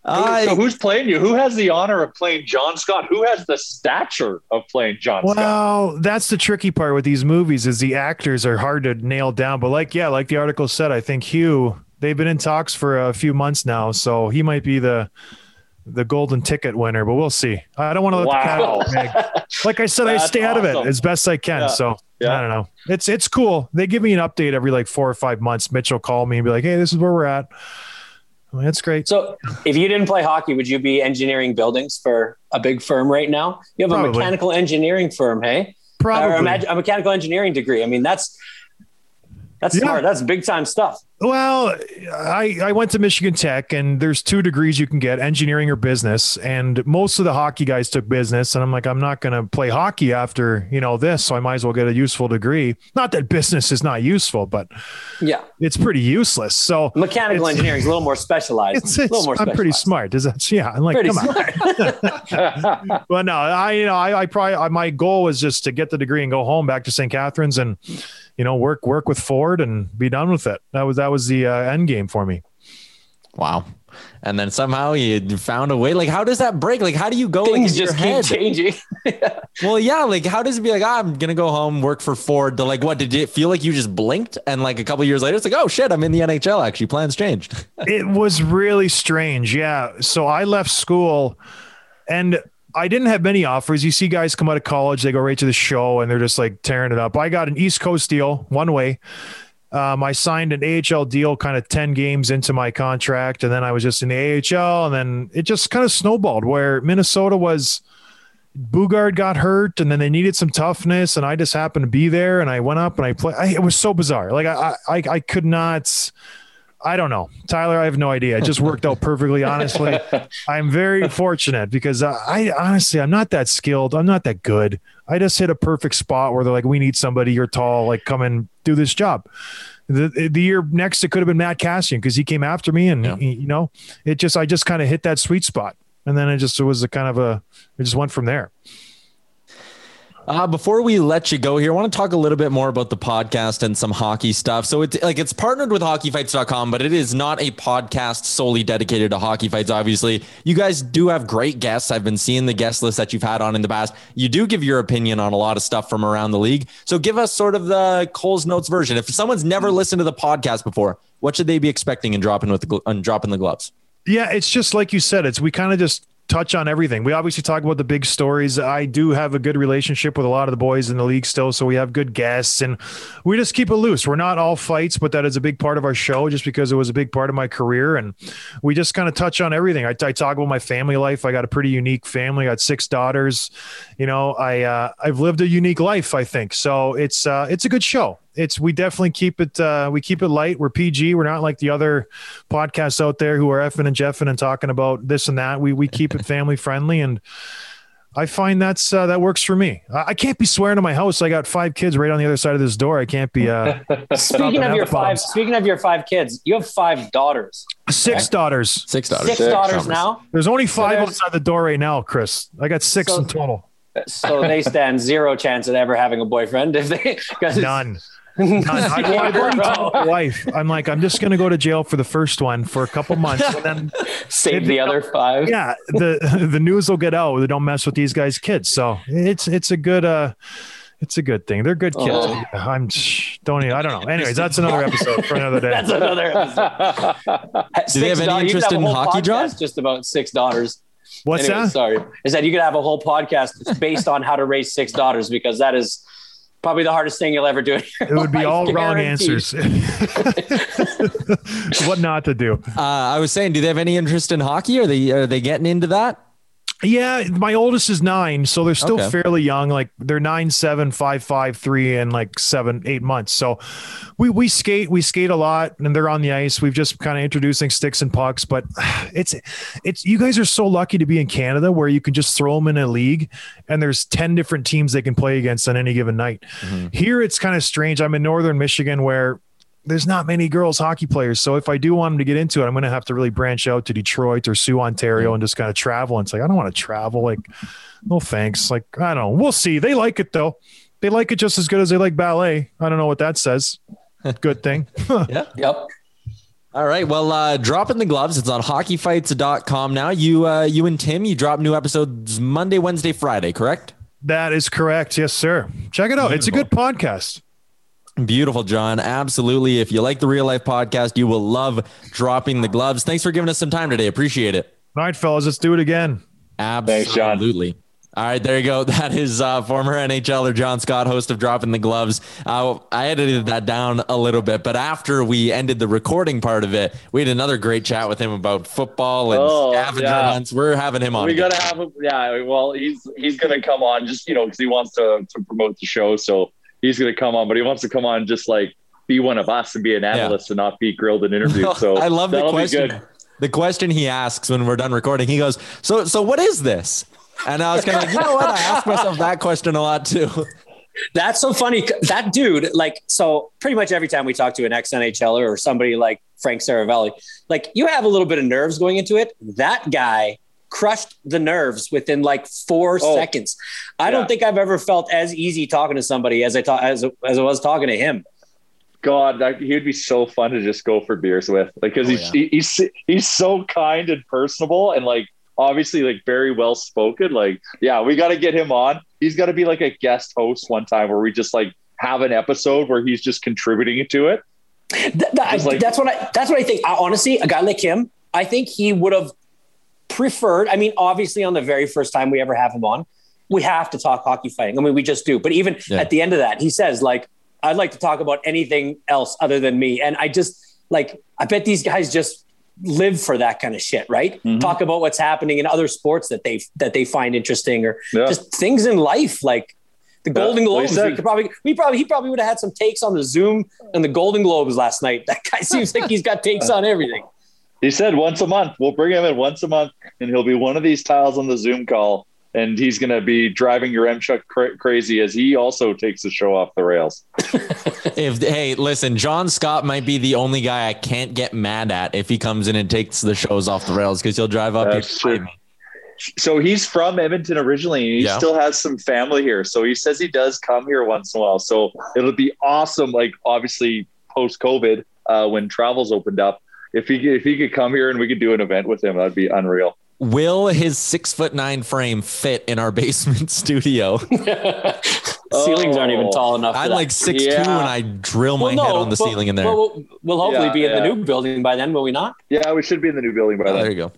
Uh, so who's playing you? Who has the honor of playing John Scott? Who has the stature of playing John well, Scott? Well, that's the tricky part with these movies is the actors are hard to nail down. But like, yeah, like the article said, I think Hugh, they've been in talks for a few months now. So he might be the the golden ticket winner, but we'll see. I don't want to let Wow. the cat out of the bag. Like I said, I That's stay out of it as best I can. Yeah. So Yeah. I don't know. It's it's cool. They give me an update every like four or five months. Mitch will call me and be like, "Hey, this is where we're at." I'm That's great. So, if you didn't play hockey, would you be engineering buildings for a big firm right now? You have a mechanical engineering firm, hey? Probably. Or a, mag- a mechanical engineering degree. I mean, that's that's Yeah. smart. That's big time stuff. Well, I, I went to Michigan Tech, and there's two degrees you can get engineering or business. And most of the hockey guys took business. And I'm like, I'm not going to play hockey after, you know, this. So I might as well get a useful degree. Not that business is not useful, but Yeah. it's pretty useless. So Mechanical engineering is a little more specialized. it's, a little more I'm pretty smart. Does that, yeah. I'm like, Pretty come on. smart. Well, no, I, you know, I, I probably, I, my goal was just to get the degree and go home back to St. Catharines and, you know, work, work with Ford and be done with it. That was, that was the uh, end game for me. Wow. And then somehow you found a way. Like, how does that break? Like, how do you go? like, Things in your just keep head? changing. Well, yeah. Like, how does it be like, ah, I'm gonna go home, work for Ford? To like, what did it feel like? You just blinked, and like a couple years later, it's like, oh shit, I'm in the NHL. Actually, plans changed. it was really strange. Yeah. So I left school and I didn't have many offers. You see guys come out of college, they go right to the show and they're just like tearing it up. I got an East Coast deal one way. Um, I signed an AHL deal kind of 10 games into my contract. And then I was just in the AHL. And then it just kind of snowballed where Minnesota was. Boogaard got hurt, and then they needed some toughness, and I just happened to be there, and I went up and I played. It was so bizarre. Like I, I, I could not. I don't know, Tyler. I have no idea. It just worked out perfectly. Honestly, I'm very fortunate because I, I honestly, I'm not that skilled. I'm not that good. I just hit a perfect spot where they're like, "We need somebody. You're tall. Like, come and do this job." The, the year next, it could have been Matt Kassian because he came after me, and he- you know, it just I just kind of hit that sweet spot, and then it just it was a kind of a it just went from there. Uh, before we let you go here, I want to talk a little bit more about the podcast and some hockey stuff. So it's like it's partnered with hockeyfights.com, but it is not a podcast solely dedicated to hockey fights. Obviously, you guys do have great guests. I've been seeing the guest list that you've had on in the past. You do give your opinion on a lot of stuff from around the league. So give us sort of the Cole's Notes version. If someone's never listened to the podcast before, what should they be expecting and dropping with the and dropping the gloves? Yeah, it's just like you said. It's we kind of just touch on everything. We obviously talk about the big stories. I do have a good relationship with a lot of the boys in the league still, so we have good guests and we just keep it loose. We're not all fights, but that is a big part of our show just because it was a big part of my career and we just kind of touch on everything. I, I talk about my family life. I got a pretty unique family. I got six daughters. You know, I uh, I've lived a unique life, I think. So it's uh, it's a good show it's we definitely keep it uh, we keep it light. We're PG. We're not like the other podcasts out there who are effing and jeffing and talking about this and that. We we keep it family friendly, and I find that's uh, that works for me. I, I can't be swearing to my house. I got five kids right on the other side of this door. I can't be. Uh, Speaking of your five, F-bombs. speaking of your five kids, you have five daughters. six daughters. Six daughters. Six daughters now. There's only five there's- outside the door right now, Chris. I got six So- in total. So they stand zero chance at ever having a boyfriend if they cause None. None. I, I've already told my wife. I'm like, I'm just going to go to jail for the first one for a couple months, and then save the other five. yeah, the the news will get out. They don't mess with these guys' kids, so it's it's a good uh, it's a good thing. They're good kids. Oh. I'm shh, don't even, I don't know. Anyways, that's another episode for another day. That's another episode. Do they have any daughters. Interest have in hockey, John? Just about six daughters. What's Anyway, that? Sorry, is that you could have a whole podcast based on how to raise six daughters because that is probably the hardest thing you'll ever do. It would be life, all wrong answers. what not to do? Uh, I was saying, do they have any interest in hockey? Are they are they getting into that? Yeah, my oldest is nine, so they're still Okay. fairly young. Like they're nine, seven, five, five, three, and like seven, eight months. So we we skate, we skate a lot, and they're on the ice. We've just kind of introducing sticks and pucks, but it's it's you guys are so lucky to be in Canada where you can just throw them in a league, and there's ten different teams they can play against on any given night. Mm-hmm. Here it's kind of strange. I'm in northern Michigan where there's not many girls hockey players. So if I do want them to get into it, I'm going to have to really branch out to Detroit or Sioux, Ontario, and just kind of travel. And it's like I don't want to travel. Like, no thanks. Like I don't know. We'll see. They like it though. They like it just as good as they like ballet. I don't know what that says. Good thing. yeah. Yep. All right. Well, uh, dropping the gloves. It's on hockeyfights.com now. You, uh, you and Tim, you drop new episodes Monday, Wednesday, Friday, correct? That is correct. Yes, sir. Check it out. It's a good podcast. Beautiful, John. Absolutely. If you like the real life podcast, you will love dropping the gloves. Thanks for giving us some time today. Appreciate it. All right, fellas, let's do it again. Absolutely. All right, there you go. That is uh, former NHLer John Scott, host of Dropping the Gloves. Uh, I edited that down a little bit, but after we ended the recording part of it, we had another great chat with him about football and Oh, scavenger yeah. hunts. We're having him on. We again. gotta have him. Yeah, well, he's he's gonna come on just you know because he wants to to promote the show, so he's gonna come on. But he wants to come on just like be one of us and be an analyst and not be grilled and interviewed. So I love the question. good. The question he asks when we're done recording, he goes, "So, so what is this?" And I was kind of like, you know what? I ask myself that question a lot too. That's so funny. That dude, like, so pretty much every time we talk to an ex NHLer or somebody like Frank Seravalli, like, you have a little bit of nerves going into it. That guy crushed the nerves within like four Oh, seconds. I yeah. don't think I've ever felt as easy talking to somebody as I as as I was talking to him. God, that, he would be so fun to just go for beers with, like because Oh, he's he, he's he's so kind and personable and like obviously like very well spoken. Like, yeah, we got to get him on. He's got to be like a guest host one time where we just like have an episode where he's just contributing to it. Th- Just like- that's what I that's what I think. I, honestly, a guy like him, I think he would have preferred. I mean, obviously, on the very first time we ever have him on, we have to talk hockey fighting. I mean, we just do. But even Yeah. at the end of that, he says like, "I'd like to talk about anything else other than me." And I just like, I bet these guys just live for that kind of shit, right? Mm-hmm. Talk about what's happening in other sports that they that they find interesting, or Yeah. just things in life, like. The Golden he Globes. we could probably, we probably, he probably would have had some takes on the Zoom and the Golden Globes last night. That guy seems like he's got takes on everything. He said once a month. We'll bring him in once a month, and he'll be one of these tiles on the Zoom call, and he's going to be driving Yaremchuk cra- crazy as he also takes the show off the rails. If hey, listen, John Scott might be the only guy I can't get mad at if he comes in and takes the shows off the rails because he'll drive up That's here. true. So he's from Edmonton originally, and he Yeah. still has some family here. So he says he does come here once in a while. So it'll be awesome. Like obviously post COVID, uh, when travel's opened up, if he if he could come here and we could do an event with him, that'd be unreal. Will his six foot nine frame fit in our basement studio? Ceilings aren't even tall enough. I'm that. like six two and I drill my Well, no, head on the but- ceiling in there. Well, we'll, we'll hopefully Yeah, be in the new building by then, will we not? Yeah, we should be in the new building by Oh, then. there you go.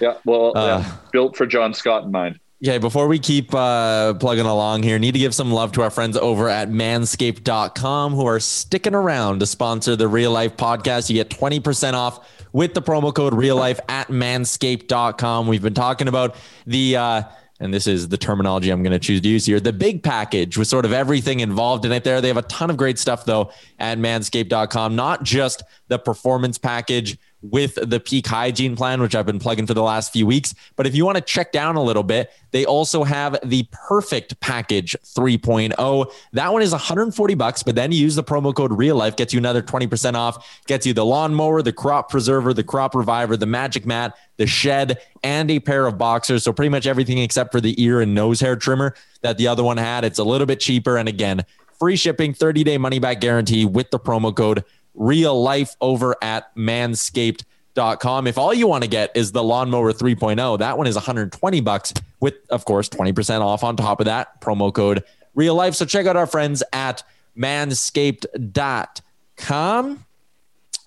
Yeah, well, Uh, yeah, built for John Scott in mind. Okay, before we keep uh, plugging along here, need to give some love to our friends over at manscaped.com who are sticking around to sponsor the Real Life podcast. You get 20% off with the promo code Real Life at manscaped.com. We've been talking about the, uh, and this is the terminology I'm going to choose to use here, the big package with sort of everything involved in it there. They have a ton of great stuff, though, at manscaped.com, not just the performance package with the peak hygiene plan, which I've been plugging for the last few weeks. But if you want to check down a little bit, they also have the perfect package 3.0. That one is 140 bucks, but then you use the promo code real life, gets you another 20% off, gets you the lawnmower, the crop preserver, the crop reviver, the magic mat, the shed, and a pair of boxers. So pretty much everything except for the ear and nose hair trimmer that the other one had. It's a little bit cheaper. And again, free shipping, 30 day money back guarantee with the promo code real life over at manscaped.com. If all you want to get is the lawnmower 3.0, that one is 120 bucks with, of course, 20% off on top of that promo code real life. So check out our friends at manscaped.com.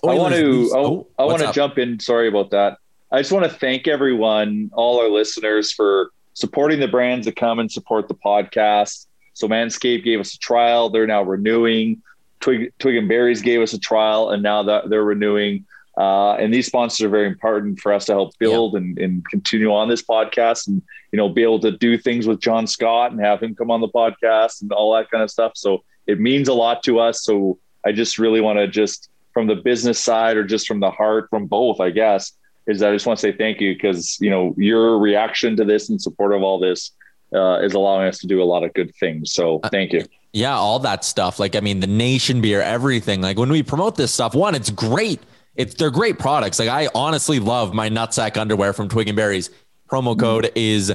I want to. Oh, I want to jump in. Sorry about that. I just want to thank everyone, all our listeners, for supporting the brands that come and support the podcast. So Manscaped gave us a trial; they're now renewing. Twig, Twig and Berries gave us a trial, and now that they're renewing. Uh, and these sponsors are very important for us to help build and, and continue on this podcast, and you know, be able to do things with John Scott and have him come on the podcast and all that kind of stuff. So it means a lot to us. So I just really want to just from the business side or just from the heart, from both, I guess, is I just want to say thank you because you know your reaction to this and support of all this uh, is allowing us to do a lot of good things. So thank you. Yeah, all that stuff. Like, I mean, the nation beer, everything. Like when we promote this stuff, one, it's great. It's they're great products. Like I honestly love my nutsack underwear from Twig and Berries. Promo code is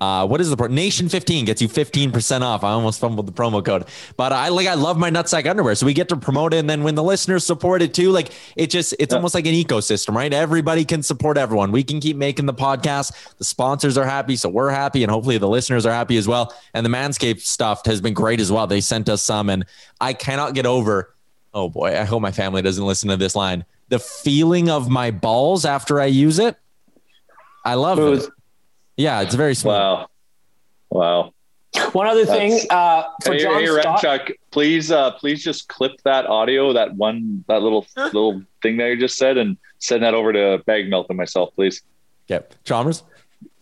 uh what is the pro- nation 15 gets you 15% off. I almost fumbled the promo code. But I like I love my nutsack underwear. So we get to promote it and then when the listeners support it too, like it just it's almost like an ecosystem, right? Everybody can support everyone. We can keep making the podcast. The sponsors are happy, so we're happy and hopefully the listeners are happy as well. And the Manscaped stuff has been great as well. They sent us some and I cannot get over oh boy, I hope my family doesn't listen to this line. The feeling of my balls after I use it. I love it. Yeah, it's very smooth. Wow. Wow. One other thing uh, for Hey, John hey, Scott. Chuck, please, uh, please just clip that audio, that one, that little little thing that you just said, and send that over to Bag Milk and myself, please. Yep. Chalmers?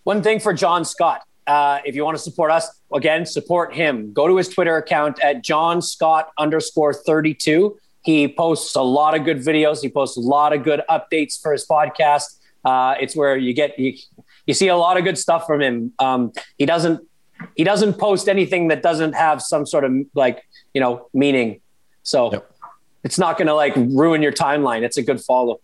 One thing for John Scott. Uh, if you want to support us, again, support him. Go to his Twitter account at John Scott underscore 32. He posts a lot of good videos. He posts a lot of good updates for his podcast. Uh, it's where you get you, you see a lot of good stuff from him. Um, he doesn't he doesn't post anything that doesn't have some sort of like you know meaning. So it's not going to like ruin your timeline. It's a good follow.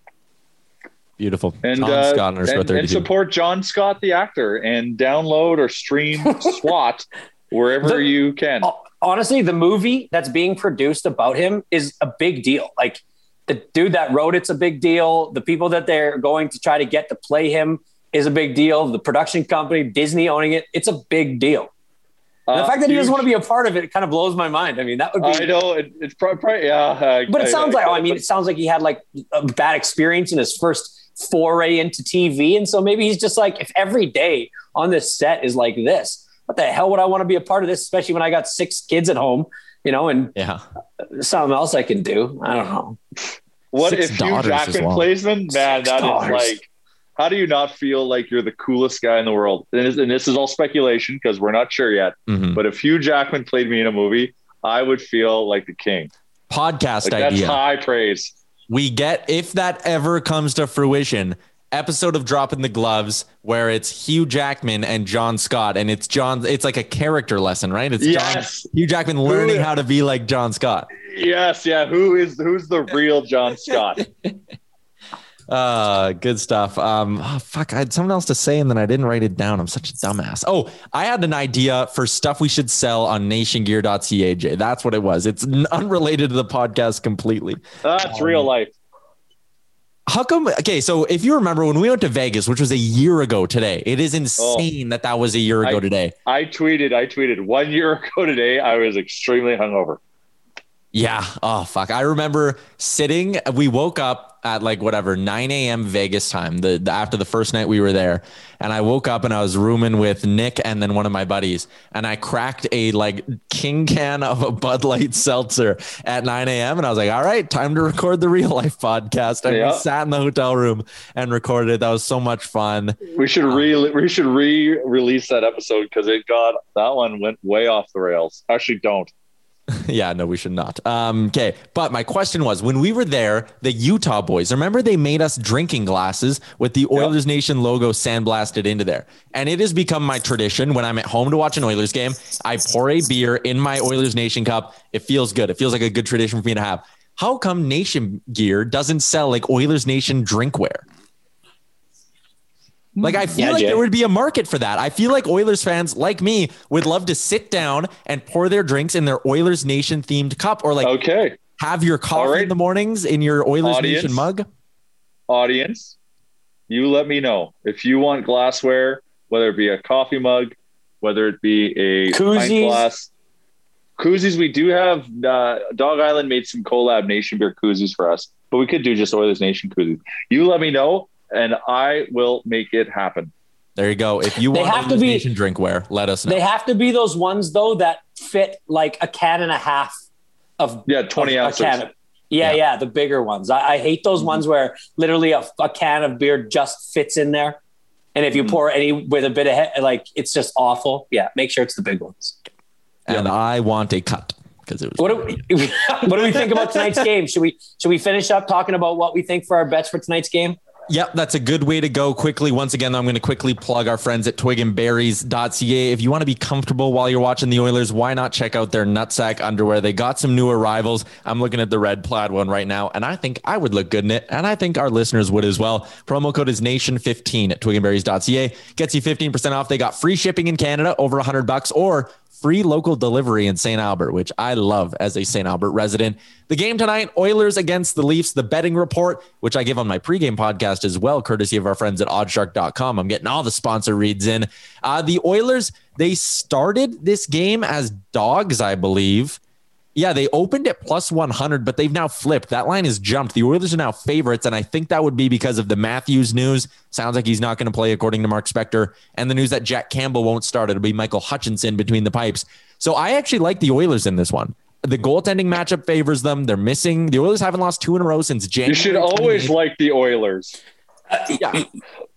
Beautiful. And, John uh, Scott underscore and, and support John Scott, the actor, and download or stream SWAT wherever The- you can. honestly, the movie that's being produced about him is a big deal. Like the dude that wrote it's a big deal. The people that they're going to try to get to play him is a big deal. The production company, Disney owning it, it's a big deal. And the Uh, fact that he doesn't want to be a part of it kind of blows my mind. I mean, that would be. I know it, it's probably, probably yeah, uh, But it sounds like, oh, I mean, it sounds like he had like a bad experience in his first foray into TV. And so maybe he's just like, if every day on this set is like this, what the hell would I want to be a part of this, especially when I got six kids at home, you know, and yeah, something else I can do. I don't know. What Six if Hugh daughters as Jackman well. plays them? Man, Six that is daughters. like, how do you not feel like you're the coolest guy in the world? And this, and this is all speculation because we're not sure yet. Mhm. But if Hugh Jackman played me in a movie, I would feel like the king. Podcast Like, that's high praise. we get if that ever comes to fruition episode of dropping the gloves where it's hugh jackman and john scott and it's john it's like a character lesson right it's Yes. john hugh jackman learning how to be like john scott Yes, yeah. Who is who's the real John Scott? uh good stuff um oh, fuck i had something else to say and then i didn't write it down i'm such a dumbass oh i had an idea for stuff we should sell on nationgear.ca Jay. that's what it was it's unrelated to the podcast completely That's real life. How come? Okay, so if you remember when we went to Vegas, which was a year ago today, it is insane that that was a year ago I- today. I tweeted, I tweeted one year ago today. I was extremely hungover. Yeah. Oh fuck. I remember sitting. We woke up at like whatever 9 a.m. Vegas time. The, the after the first night we were there, and I woke up and I was rooming with Nick and then one of my buddies, and I cracked a like king can of a Bud Light seltzer at 9 a.m. And I was like, all right, time to record the real life podcast. And Yeah. we sat in the hotel room and recorded it. That was so much fun. We should um, re we should re release that episode because it got that one went way off the rails. Actually, don't. yeah, no, we should not. Um, okay, but my question was when we were there, the Utah boys, remember they made us drinking glasses with the Oilers Nation logo sandblasted into there. And it has become my tradition when I'm at home to watch an Oilers game, I pour a beer in my Oilers Nation cup. It feels good. It feels like a good tradition for me to have. How come Nation Gear doesn't sell like Oilers Nation drinkware? Like I feel Yeah, like Jay. there would be a market for that. I feel like Oilers fans like me would love to sit down and pour their drinks in their Oilers Nation themed cup or like Okay, have your coffee right. in the mornings in your Oilers Audience. Nation mug. audience, you let me know if you want glassware, whether it be a coffee mug, whether it be a pint Koozies. glass. Koozies, we do have. Uh, Dog Island made some collab Nation beer koozies for us, but we could do just Oilers Nation koozies. You let me know, and I will make it happen. There you go. If you They want have to Oilers be- drinkware, let us know. They have to be those ones though that fit like a can and a half of Yeah, 20 of a ounces. can of- yeah, yeah, the bigger ones. I, I hate those mm-hmm. ones where literally a, a can of beer just fits in there, and if you mm-hmm. pour any with a bit of he- like, it's just awful. Yeah, make sure it's the big ones. and I want a cut because it was What do we, what do we think about tonight's game? Should we should we finish up talking about what we think for our bets for tonight's game? Yep, that's a good way to go quickly. Once again, I'm going to quickly plug our friends at twigandberries.ca. If you want to be comfortable while you're watching the Oilers, why not check out their nutsack underwear? They got some new arrivals. I'm looking at the red plaid one right now, and I think I would look good in it, and I think our listeners would as well. Promo code is nation15 at twigandberries.ca. Gets you 15% off. They got free shipping in Canada, over 100 bucks, or free local delivery in St. Albert, which I love as a St. Albert resident. The game tonight, Oilers against the Leafs, the betting report, which I give on my pregame podcast as well, courtesy of our friends at oddshark.com. I'm getting all the sponsor reads in. Uh, the Oilers, they started this game as dogs, I believe. Yeah, they opened at plus 100, but they've now flipped. That line has jumped. The Oilers are now favorites, and I think that would be because of the Matthews news. Sounds like he's not going to play, according to Mark Spector, and the news that Jack Campbell won't start. It'll be Michael Hutchinson between the pipes. So I actually like the Oilers in this one. The goaltending matchup favors them. They're missing. The Oilers haven't lost two in a row since January. You should always like the Oilers. Uh, yeah.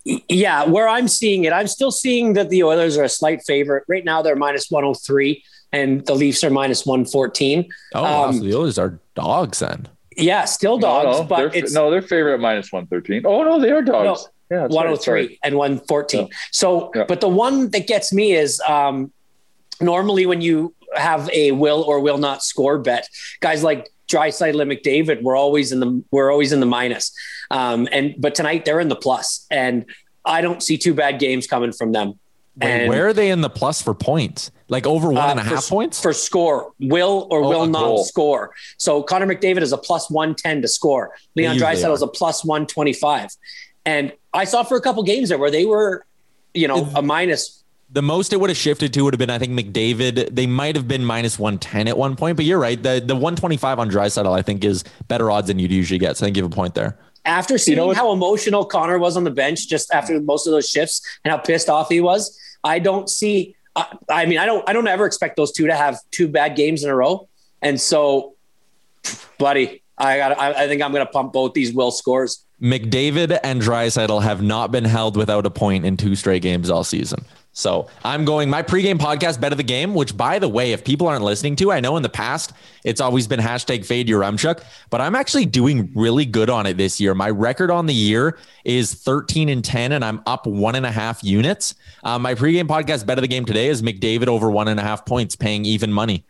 Yeah, where I'm seeing it, I'm still seeing that the Oilers are a slight favorite. Right now, they're minus 103, and the Leafs are minus 114. Oh, wow, Um, so the Oilers are dogs then. yeah, still dogs, no, no, but they're, it's no, they're favorite at minus one thirteen. Oh no, they are dogs. No, yeah, that's right, 103 and 114. Yeah. So, Yeah. but the one that gets me is um, normally when you have a will or will not score bet, guys like Draisaitl and McDavid, we're always in the we're always in the minus. Um, and but tonight they're in the plus, and I don't see two bad games coming from them. Wait, and where are they in the plus for points? Like over one uh, and a half for, points? for score, will or Oh, will not goal. score. So Connor McDavid is a plus 110 to score. Leon usually Draisaitl is are. a plus 125. And I saw for a couple games there where they were, you know, a minus. The most it would have shifted to would have been, I think, McDavid. They might have been minus 110 at one point, but you're right. The the 125 on Draisaitl, I think, is better odds than you'd usually get. So I think you have a point there. After seeing how emotional Connor was on the bench just after most of those shifts and how pissed off he was, I don't see. I, I mean, I don't. I don't ever expect those two to have two bad games in a row. And so, buddy, I got. I, I think I'm going to pump both these will scores. McDavid and Draisaitl have not been held without a point in two straight games all season. So I'm going my pregame podcast, Bet of the Game, which, by the way, if people aren't listening to, I know in the past it's always been hashtag fade Yaremchuk, but I'm actually doing really good on it this year. My record on the year is 13 and 10, and I'm up one and a half units. Uh, my pregame podcast, Bet of the Game today is McDavid over one and a half points, paying even money.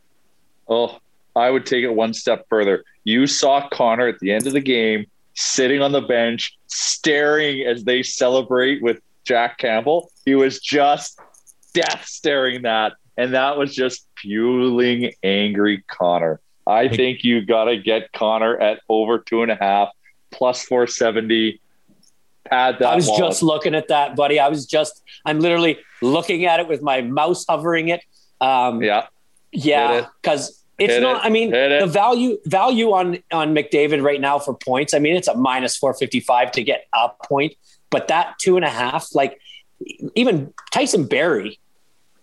Oh, I would take it one step further. You saw Connor at the end of the game sitting on the bench, staring as they celebrate with Jack Campbell. He was just death staring that. And that was just fueling angry Connor. I think you got to get Connor at over two and a half, plus 470. Pad that I was wallet. just looking at that, buddy. I was just, I'm literally looking at it with my mouse hovering it. Um, yeah. Yeah, because it's Hit not. it. I mean, Hit it. the value value on on McDavid right now for points. I mean, it's a minus four fifty five to get a point, but that two and a half, like even Tyson Barrie,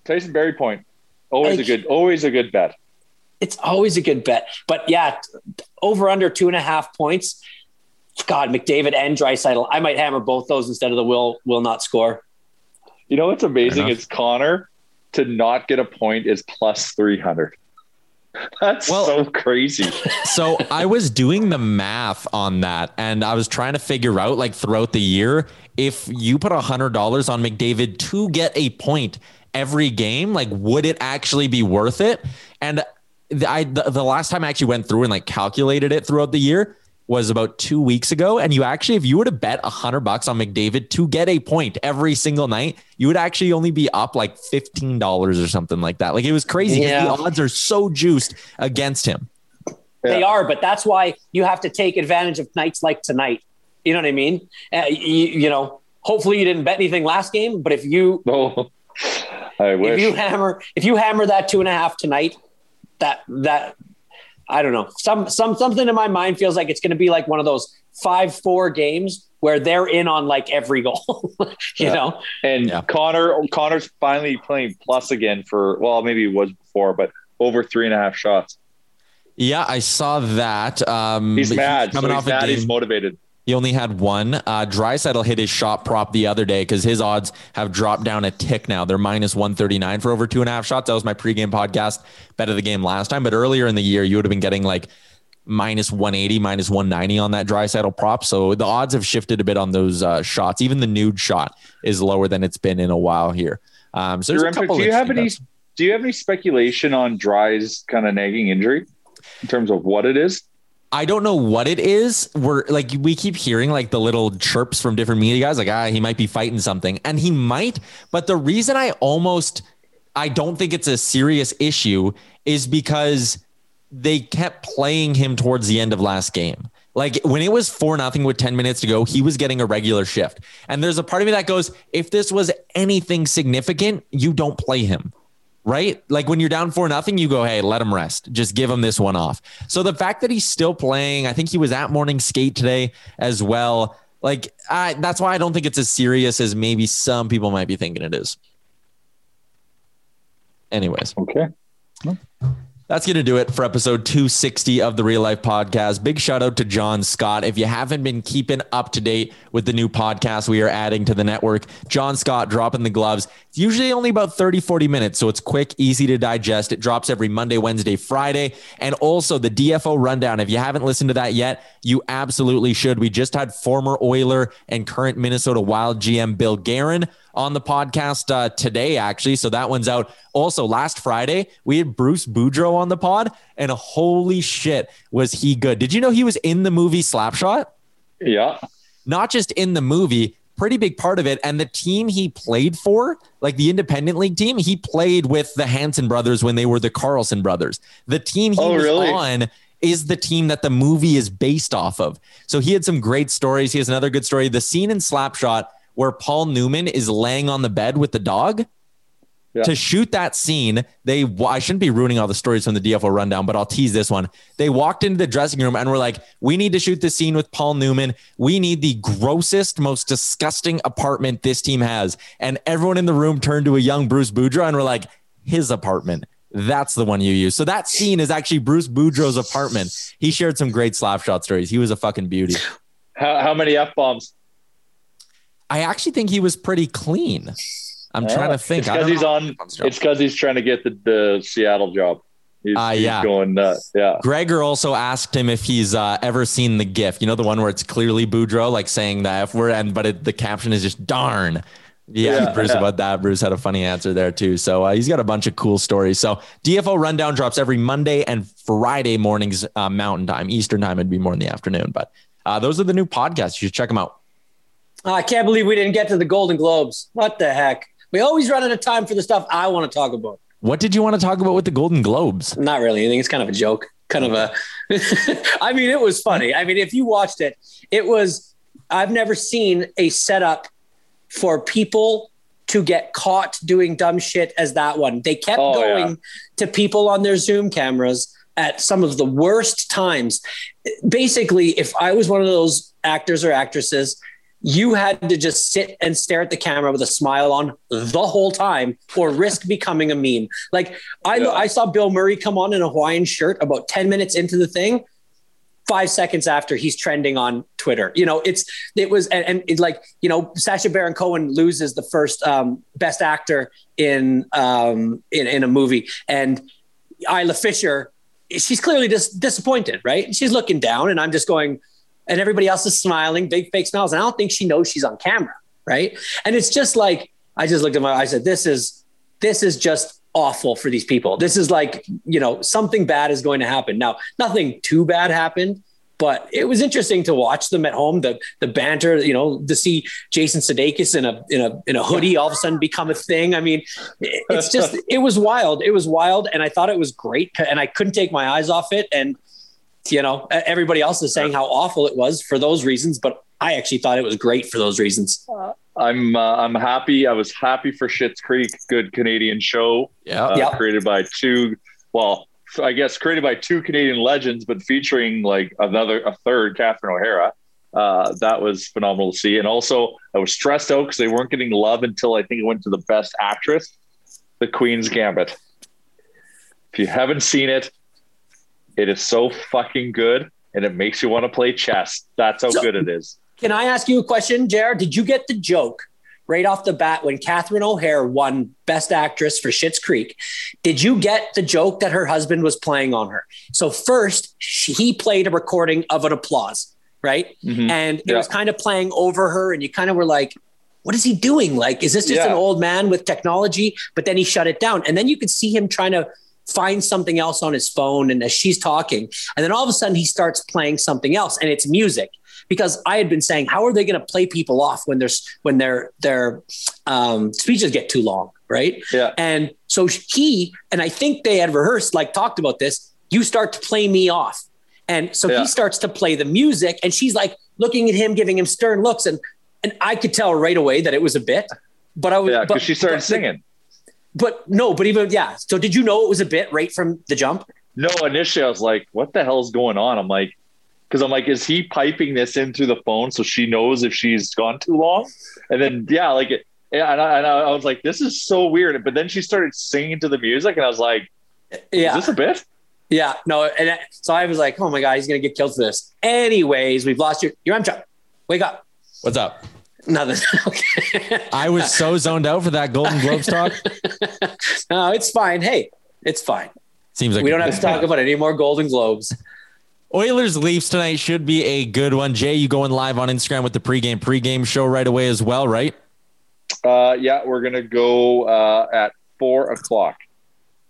Tyson Barrie point. Always Like- a good, always a good bet. it's always a good bet. But yeah, over under two and a half points. God, McDavid and Draisaitl. I might hammer both those instead of the will will not score. You know what's amazing? enough. It's Connor to not get a point is plus 300. That's Well- so crazy. so I was doing the math on that and I was trying to figure out like throughout the year if you put a hundred dollars on McDavid to get a point every game, like would it actually be worth it? And the, I the, the last time I actually went through and like calculated it throughout the year was about two weeks ago. And you actually, if you were to bet a hundred bucks on McDavid to get a point every single night, you would actually only be up like fifteen dollars or something like that. Like it was crazy. Yeah. The odds are so juiced against him. They are, but that's why you have to take advantage of nights like tonight. You know what I mean? Uh, you, you know, hopefully you didn't bet anything last game, but if you Oh, I if you hammer if you hammer that two and a half tonight, that that I don't know. Some some something in my mind feels like it's going to be like one of those five four games where they're in on like every goal. you Yeah. know, and Connor, Connor's finally playing plus again for, well, maybe it was before, but over three and a half shots. Yeah, I saw that. Um, He's but mad. coming so off he's a mad. He's motivated. He only had one. Uh, Draisaitl hit his shot prop the other day because his odds have dropped down a tick now. They're minus 139 for over two and a half shots. That was my pregame podcast bet of the game last time. But earlier in the year, you would have been getting like minus 180, minus 190 on that Draisaitl prop. So the odds have shifted a bit on those uh, shots. Even the nude shot is lower than it's been in a while here. Um, so there's a Remember, do you have any? bets. Do you have any speculation on Dry's kind of nagging injury in terms of what it is? I don't know what it is. We're like we keep hearing like the little chirps from different media guys, like ah, he might be fighting something, and he might. But the reason I almost I don't think it's a serious issue is because they kept playing him towards the end of last game. Like when it was four nothing with 10 minutes to go, he was getting a regular shift. And there's a part of me that goes, if this was anything significant, you don't play him. Right? Like when you're down for nothing, you go, hey, let him rest. Just give him this one off. So the fact that he's still playing, I think he was at morning skate today as well. Like I, that's why I don't think it's as serious as maybe some people might be thinking it is. Anyways, okay. That's going to do it for episode 260 of the Real Life Podcast. Big shout out to John Scott. If you haven't been keeping up to date with the new podcast we are adding to the network, John Scott dropping the gloves. It's usually only about 30, 40 minutes. So it's quick, easy to digest. It drops every Monday, Wednesday, Friday. And also the DFO rundown. If you haven't listened to that yet, you absolutely should. We just had former Oiler and current Minnesota Wild GM Bill Guerin on the podcast uh, today, actually. So that one's out. Also, last Friday, we had Bruce Boudreau on the pod, and holy shit, was he good. Did you know he was in the movie Slapshot? Yeah. Not just in the movie, pretty big part of it. And the team he played for, like the independent league team, he played with the Hanson brothers when they were the Carlson brothers. The team he Oh, was really? on is the team that the movie is based off of. So he had some great stories. He has another good story. The scene in Slapshot where Paul Newman is laying on the bed with the dog. To shoot that scene, they I shouldn't be ruining all the stories from the DFO rundown, but I'll tease this one. They walked into the dressing room and were like, "We need to shoot this scene with Paul Newman. We need the grossest, most disgusting apartment this team has." And everyone in the room turned to a young Bruce Boudreau and were like, "His apartment." That's the one you use. So that scene is actually Bruce Boudreau's apartment. He shared some great slapshot stories. He was a fucking beauty. How, how many F bombs? I actually think he was pretty clean. I'm trying to think. It's because he's on. It's because he's trying to get the, the Seattle job. He's, Ah, he's yeah. going nuts. Yeah. Gregor also asked him if he's uh, ever seen the GIF. You know the one where it's clearly Boudreau like saying the F word, and but it, the caption is just "darn." Yeah, Yeah, Bruce yeah. about that. Bruce had a funny answer there too. So uh, he's got a bunch of cool stories. So DFO rundown drops every Monday and Friday mornings, uh, Mountain Time, Eastern Time. It'd be more in the afternoon, but uh, those are the new podcasts. You should check them out. Oh, I can't believe we didn't get to the Golden Globes. What the heck? We always run out of time for the stuff I want to talk about. What did you want to talk about with the Golden Globes? Not really anything. It's kind of a joke. Kind of a. I mean, it was funny. I mean, if you watched it, it was. I've never seen a setup for people to get caught doing dumb shit as that one. They kept Oh, going yeah. to people on their Zoom cameras at some of the worst times. Basically, if I was one of those actors or actresses, you had to just sit and stare at the camera with a smile on the whole time or risk becoming a meme. Like I, I saw Bill Murray come on in a Hawaiian shirt about 10 minutes into the thing. Five seconds after he's trending on Twitter, you know, it's, it was, and, and it's like, you know, Sacha Baron Cohen loses the first um, best actor in, um, in, in a movie. And Isla Fisher, she's clearly just disappointed, right? She's looking down and I'm just going, and everybody else is smiling, big fake smiles. And I don't think she knows she's on camera, right? And it's just like I just looked at my I said, This is this is just awful for these people. This is like, you know, something bad is going to happen. Now, nothing too bad happened, but it was interesting to watch them at home, the the banter, you know, to see Jason Sudeikis in a in a in a hoodie all of a sudden become a thing. I mean, it's just it was wild. It was wild. And I thought it was great. And I couldn't take my eyes off it. And you know, everybody else is saying how awful it was for those reasons, but I actually thought it was great for those reasons. I'm uh, I'm happy. I was happy for Schitt's Creek, good Canadian show. Yeah, uh, Yep. created by two. Well, I guess created by two Canadian legends, but featuring like another a third, Catherine O'Hara. Uh, that was phenomenal to see. And also, I was stressed out because they weren't getting love until I think it went to the Best Actress, The Queen's Gambit. If you haven't seen it, it is so fucking good, and it makes you want to play chess. That's how So- good it is. Can I ask you a question, Jared? Did you get the joke right off the bat when Catherine O'Hara won Best Actress for Schitt's Creek? Did you get the joke that her husband was playing on her? So first, she, he played a recording of an applause, right? Mhm. And it Yeah. was kind of playing over her, and you kind of were like, what is he doing? Like, is this just Yeah. an old man with technology? But then he shut it down. And then you could see him trying to find something else on his phone. And as she's talking, and then all of a sudden he starts playing something else and it's music. Because I had been saying, how are they going to play people off when there's when their their um, speeches get too long, right? Yeah. And so he and I think they had rehearsed, like talked about this. You start to play me off, and so Yeah. he starts to play the music, and she's like looking at him, giving him stern looks, and and I could tell right away that it was a bit. But I was, Yeah, but- because she started but singing. But no, but even yeah. So did you know it was a bit right from the jump? No, initially I was like, "What the hell's going on?" I'm like, because I'm like, is he piping this in through the phone so she knows if she's gone too long? And then yeah, like it, yeah, and I, and I was like, this is so weird. But then she started singing to the music, and I was like, yeah, is this a bit? Yeah, no, and so I was like, oh my god, he's gonna get killed for this. Anyways, we've lost your your Chuck. Wake up. What's up? Nothing. okay. I was so zoned out for that Golden Globes talk. no, it's fine. Hey, it's fine. Seems like we don't have to talk about any more Golden Globes. Oilers Leafs tonight should be a good one. Jay, you going live on Instagram with the pregame pregame show right away as well, right? Uh, yeah, we're gonna go uh, at four o'clock.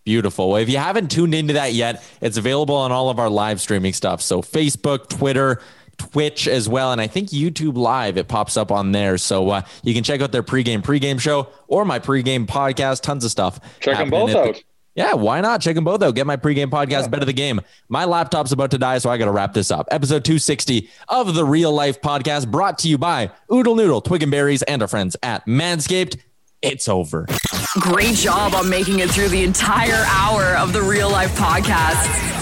Beautiful. Well, if you haven't tuned into that yet, it's available on all of our live streaming stuff. So Facebook, Twitter, Twitch as well, and I think YouTube Live. It pops up on there, so uh, you can check out their pregame pregame show or my pregame podcast. Tons of stuff. Check them both out. The- yeah, why not? Check them both out. Get my pregame podcast, yeah. Bet of the Game. My laptop's about to die, so I got to wrap this up. Episode 260 of the Real Life Podcast, brought to you by Oodle Noodle, Twig and Berries, and our friends at Manscaped. It's over. Great job on making it through the entire hour of the Real Life Podcast.